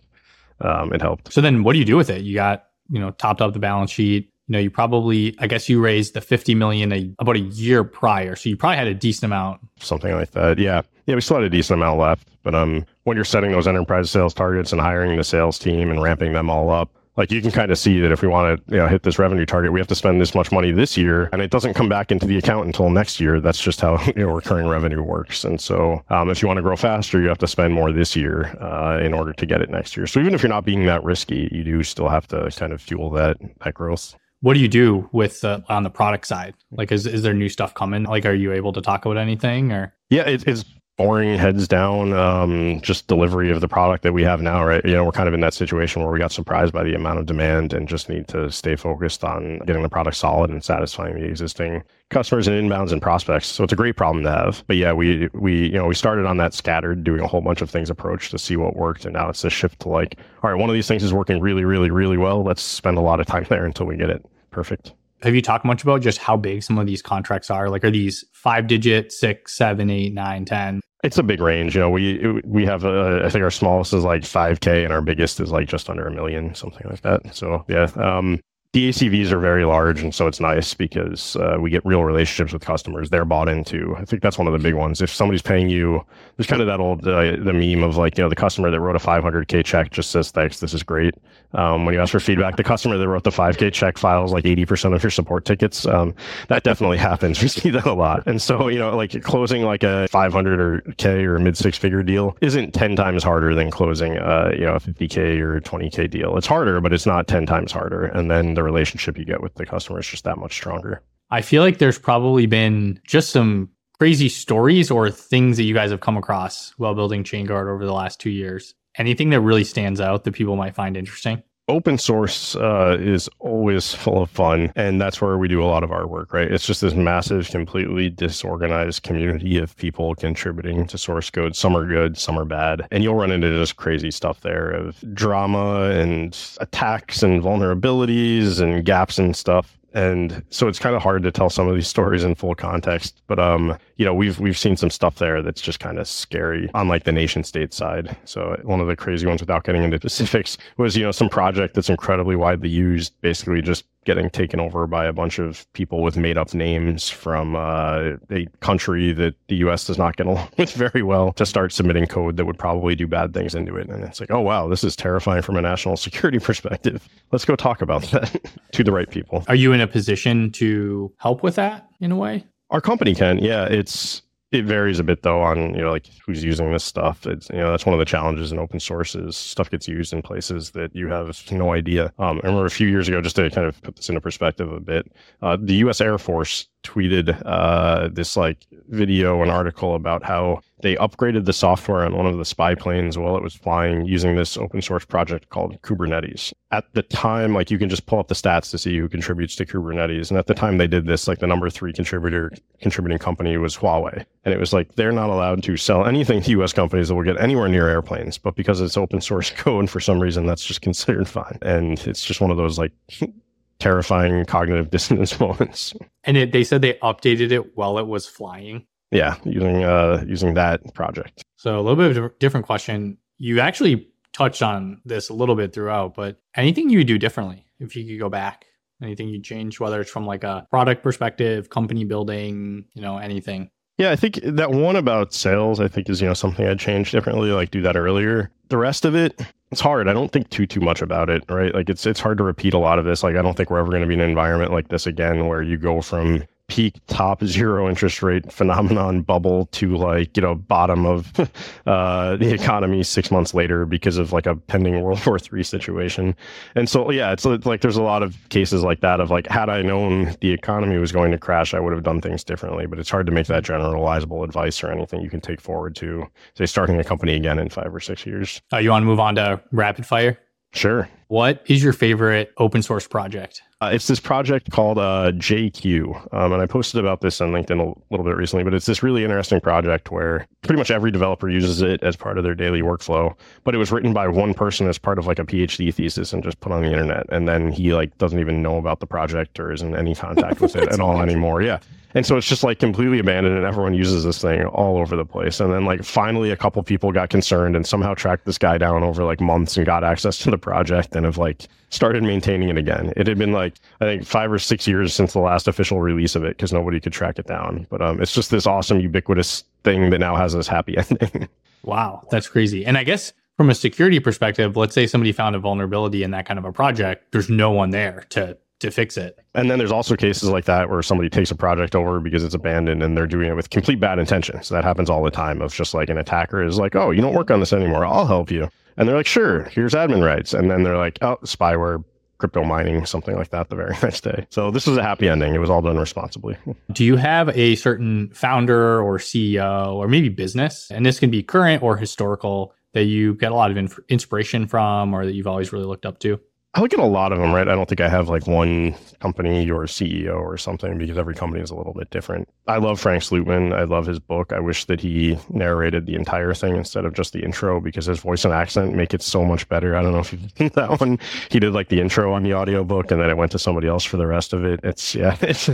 um, it helped. so? Then, what do you do with it? You got you know topped up the balance sheet. You know, you probably, I guess, you raised the fifty million a, about a year prior, so you probably had a decent amount. something like that. Yeah. Yeah, we still had a decent amount left. But um when you're setting those enterprise sales targets and hiring the sales team and ramping them all up, like you can kind of see that if we want to you know, hit this revenue target, we have to spend this much money this year, and it doesn't come back into the account until next year. That's just how you know recurring revenue works. And so, um, if you want to grow faster, you have to spend more this year uh, in order to get it next year. So even if you're not being that risky, you do still have to kind of fuel that that growth. What do you do with uh, on the product side? Like, is is there new stuff coming? Like, are you able to talk about anything or? Yeah, it, it's boring, heads down, um, just delivery of the product that we have now, right? You know, we're kind of in that situation where we got surprised by the amount of demand and just need to stay focused on getting the product solid and satisfying the existing customers and inbounds and prospects. So it's a great problem to have. But yeah, we we you know we started on that scattered, doing a whole bunch of things approach to see what worked, and now it's a shift to like, all right, one of these things is working really, really, really well. Let's spend a lot of time there until we get it perfect. Have you talked much about just how big some of these contracts are? Like, are these five digit, six, seven, eight, nine, ten? It's a big range. You know, we we have a, I think our smallest is like 5k and our biggest is like just under a million, something like that. So yeah, um, the ACVs are very large, and so it's nice because uh, we get real relationships with customers. They're bought into. I think that's one of the big ones. If somebody's paying you, there's kind of that old uh, the meme of like you know the customer that wrote a 500k check just says thanks, this is great. Um, when you ask for feedback, the customer that wrote the 5k check files like 80% of your support tickets. Um, that definitely happens. We see that a lot. And so you know like closing like a 500 or k or mid six figure deal isn't 10 times harder than closing uh, you know a 50k or 20k deal. It's harder, but it's not 10 times harder. And then the relationship you get with the customer is just that much stronger. I feel like there's probably been just some crazy stories or things that you guys have come across while building ChainGuard over the last two years. Anything that really stands out that people might find interesting? Open source uh, is always full of fun, and that's where we do a lot of our work, right? It's just this massive, completely disorganized community of people contributing to source code. Some are good, some are bad, and you'll run into just crazy stuff there of drama and attacks and vulnerabilities and gaps and stuff. And so it's kind of hard to tell some of these stories in full context, but um, you know, we've we've seen some stuff there that's just kind of scary on like the nation state side. So one of the crazy ones, without getting into specifics, was you know some project that's incredibly widely used, basically just getting taken over by a bunch of people with made up names from uh, a country that the U.S. does not get along with very well to start submitting code that would probably do bad things into it. And it's like, oh wow, this is terrifying from a national security perspective. Let's go talk about that to the right people. Are you in a position to help with that in a way? Our company can, yeah. It's it varies a bit though on you know like who's using this stuff. It's you know that's one of the challenges in open source is stuff gets used in places that you have no idea. Um, I remember a few years ago, just to kind of put this into perspective a bit, uh, the U.S. Air Force tweeted uh, this like video and article about how they upgraded the software on one of the spy planes while it was flying using this open source project called Kubernetes. At the time, like you can just pull up the stats to see who contributes to Kubernetes. And at the time they did this, like the number three contributor contributing company was Huawei. And it was like they're not allowed to sell anything to US companies that will get anywhere near airplanes. But because it's open source code, for some reason that's just considered fine. And it's just one of those like terrifying cognitive dissonance moments. And it, they said they updated it while it was flying. Yeah, using uh using that project. So a little bit of a different question. You actually touched on this a little bit throughout, but anything you would do differently if you could go back? Anything you'd change, whether it's from like a product perspective, company building, you know, anything? Yeah, I think that one about sales, I think is, you know, something I'd change differently, like do that earlier. The rest of it, it's hard. I don't think too too much about it, right? Like it's it's hard to repeat a lot of this. Like I don't think we're ever going to be in an environment like this again where you go from peak top zero interest rate phenomenon bubble to like you know bottom of uh, the economy six months later because of like a pending World War Three situation. And so yeah, it's like there's a lot of cases like that of like had I known the economy was going to crash, I would have done things differently. But it's hard to make that generalizable advice or anything you can take forward to say starting a company again in five or six years. Uh, you want to move on to rapid fire? Sure. What is your favorite open source project? Uh, it's this project called uh, JQ. Um, and I posted about this on LinkedIn a little bit recently, but it's this really interesting project where pretty much every developer uses it as part of their daily workflow. But it was written by one person as part of like a PhD thesis and just put on the internet. And then he like doesn't even know about the project or is in any contact with it at all anymore. Yeah. And so it's just like completely abandoned and everyone uses this thing all over the place. And then like finally a couple people got concerned and somehow tracked this guy down over like months and got access to the project and have like started maintaining it again. It had been like I think five or six years since the last official release of it because nobody could track it down. But um, it's just this awesome ubiquitous thing that now has this happy ending. wow, that's crazy. And I guess from a security perspective, let's say somebody found a vulnerability in that kind of a project, there's no one there to to fix it. And then there's also cases like that where somebody takes a project over because it's abandoned and they're doing it with complete bad intention. So that happens all the time of just like an attacker is like, oh, you don't work on this anymore. I'll help you. And they're like, sure, here's admin rights. And then they're like, oh, spyware, crypto mining, something like that the very next day. So this was a happy ending. It was all done responsibly. Do you have a certain founder or CEO or maybe business? And this can be current or historical that you get a lot of inf- inspiration from or that you've always really looked up to? I look at a lot of them, right? I don't think I have like one company or CEO or something because every company is a little bit different. I love Frank Slootman. I love his book. I wish that he narrated the entire thing instead of just the intro because his voice and accent make it so much better. I don't know if you've seen that one. He did like the intro on the audiobook and then it went to somebody else for the rest of it. It's yeah, it's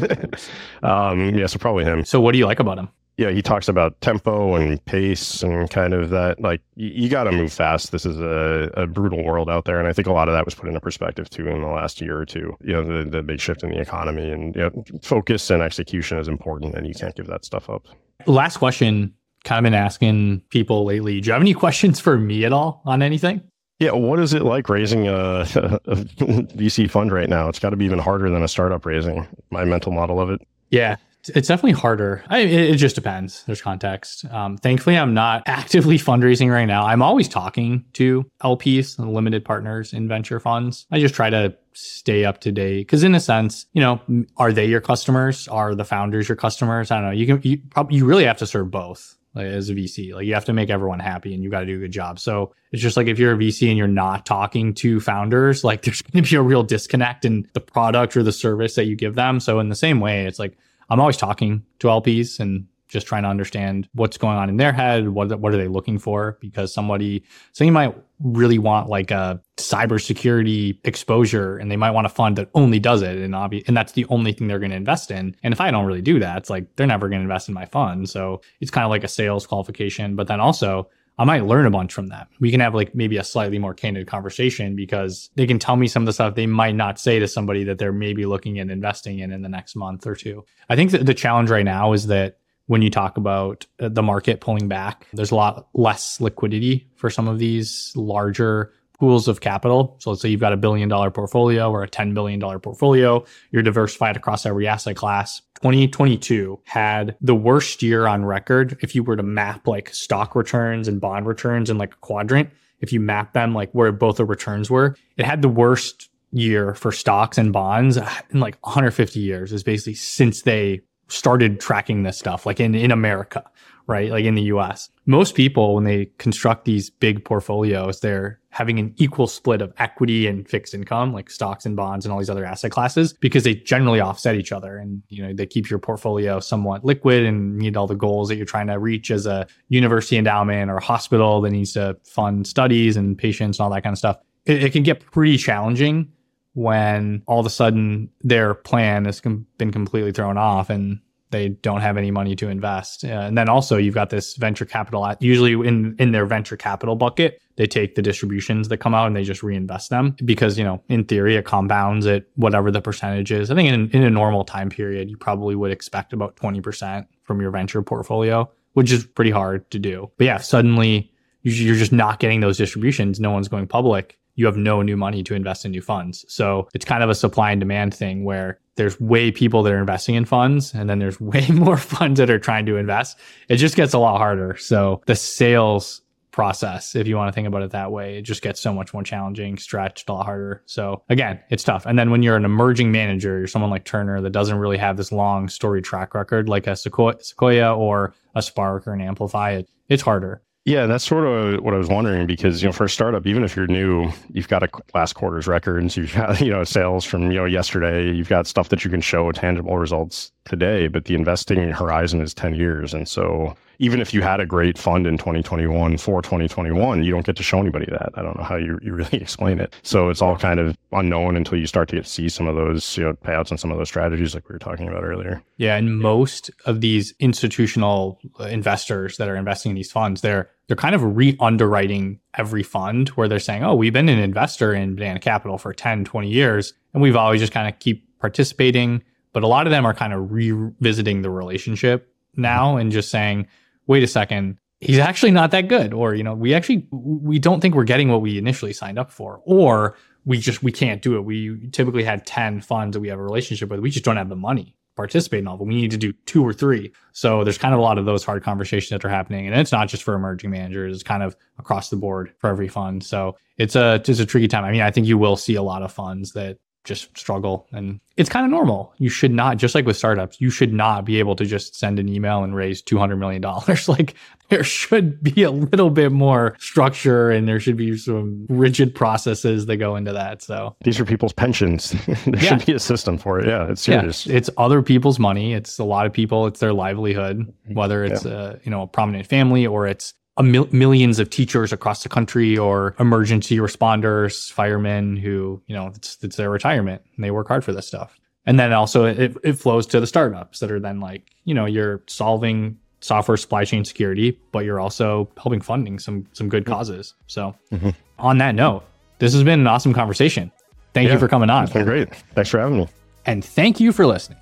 um yeah, so probably him. So what do you like about him? Yeah, he talks about tempo and mm-hmm. pace and kind of that. Like, you, you got to move fast. This is a, a, brutal world out there, and I think a lot of that was put into perspective too in the last year or two. You know, the, the big shift in the economy and you know, focus and execution is important, and you can't give that stuff up. Last question. Kind of been asking people lately. Do you have any questions for me at all on anything? Yeah, what is it like raising a, a VC fund right now? It's got to be even harder than a startup raising. My mental model of it. Yeah, it's definitely harder. I, it, just depends. There's context. Um, thankfully, I'm not actively fundraising right now. I'm always talking to LPs, limited partners in venture funds. I just try to stay up to date because, in a sense, you know, are they your customers? Are the founders your customers? I don't know. You can you probably you really have to serve both. Like, as a VC, like you have to make everyone happy and you got to do a good job. So it's just like if you're a VC and you're not talking to founders, like there's going to be a real disconnect in the product or the service that you give them. So in the same way, it's like I'm always talking to LPs and just trying to understand what's going on in their head. What what are they looking for? Because somebody, so you might really want like a cybersecurity exposure, and they might want a fund that only does it, and obvi- and that's the only thing they're going to invest in. And if I don't really do that, it's like they're never going to invest in my fund. So it's kind of like a sales qualification. But then also, I might learn a bunch from that. We can have like maybe a slightly more candid conversation because they can tell me some of the stuff they might not say to somebody that they're maybe looking at investing in in the next month or two. I think that the challenge right now is that when you talk about uh, the market pulling back, there's a lot less liquidity for some of these larger pools of capital. So let's say you've got a billion dollar portfolio or a $10 billion portfolio, you're diversified across every asset class. 2022 had the worst year on record if you were to map like stock returns and bond returns in like a quadrant. If you map them like where both the returns were, it had the worst year for stocks and bonds uh, in like 150 years is basically since they started tracking this stuff like in in America right? Like in the US. Most people, when they construct these big portfolios, they're having an equal split of equity and fixed income, like stocks and bonds and all these other asset classes, because they generally offset each other. And, you know, they keep your portfolio somewhat liquid and meet all the goals that you're trying to reach as a university endowment or hospital that needs to fund studies and patients and all that kind of stuff. It, it can get pretty challenging when all of a sudden their plan has com- been completely thrown off and they don't have any money to invest. Uh, and then also you've got this venture capital usually in in their venture capital bucket, they take the distributions that come out and they just reinvest them because, you know, in theory it compounds at whatever the percentage is. I think in, in a normal time period, you probably would expect about 20% from your venture portfolio, which is pretty hard to do. But yeah, suddenly you're just not getting those distributions. No one's going public you have no new money to invest in new funds. So it's kind of a supply and demand thing where there's way people that are investing in funds and then there's way more funds that are trying to invest. It just gets a lot harder. So the sales process, if you want to think about it that way, it just gets so much more challenging, stretched a lot harder. So again, it's tough. And then when you're an emerging manager, you're someone like Turner that doesn't really have this long story track record like a Sequoia, Sequoia or a Spark or an Amplify, it, it's harder. Yeah, that's sort of what I was wondering because you know for a startup, even if you're new, you've got a last quarter's records, you've got you know sales from you know yesterday, you've got stuff that you can show tangible results today. But the investing horizon is ten years, and so even if you had a great fund in 2021 for 2021, you don't get to show anybody that. I don't know how you, you really explain it. So it's all kind of unknown until you start to get, see some of those you know, payouts and some of those strategies like we were talking about earlier. Yeah, and most of these institutional uh, investors that are investing in these funds, they're they're kind of re-underwriting every fund where they're saying, "Oh, we've been an investor in Banana Capital for 10, 20 years, and we've always just kind of keep participating." But a lot of them are kind of revisiting the relationship now mm-hmm. and just saying, wait a second, he's actually not that good. Or, you know, we actually, we don't think we're getting what we initially signed up for. Or we just, we can't do it. We typically had 10 funds that we have a relationship with. We just don't have the money participate in all of them. We need to do two or three. So there's kind of a lot of those hard conversations that are happening. And it's not just for emerging managers, it's kind of across the board for every fund. So it's a it's a tricky time. I mean, I think you will see a lot of funds that just struggle. And it's kind of normal. You should not just like with startups you should not be able to just send an email and raise 200 million dollars. Like there should be a little bit more structure and there should be some rigid processes that go into that so. These are people's pensions. There yeah. should be a system for it. Yeah it's serious. yeah, it's other people's money. It's a lot of people. It's their livelihood mm-hmm. whether it's yeah. a you know a prominent family or it's mil- millions of teachers across the country or emergency responders, firemen who, you know, it's, it's their retirement and they work hard for this stuff. And then also it, it flows to the startups that are then like, you know, you're solving software supply chain security, but you're also helping funding some some good causes. So mm-hmm. on that note, this has been an awesome conversation. Thank yeah, you for coming on. It's been great. Thanks for having me. And thank you for listening.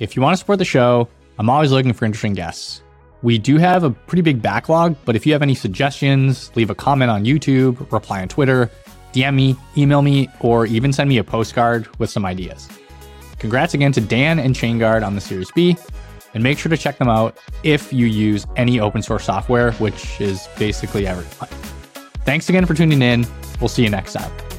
If you want to support the show, I'm always looking for interesting guests. We do have a pretty big backlog, but if you have any suggestions, leave a comment on YouTube, reply on Twitter, DM me, email me, or even send me a postcard with some ideas. Congrats again to Dan and ChainGuard on the Series B, and make sure to check them out if you use any open source software, which is basically everyone. Thanks again for tuning in. We'll see you next time.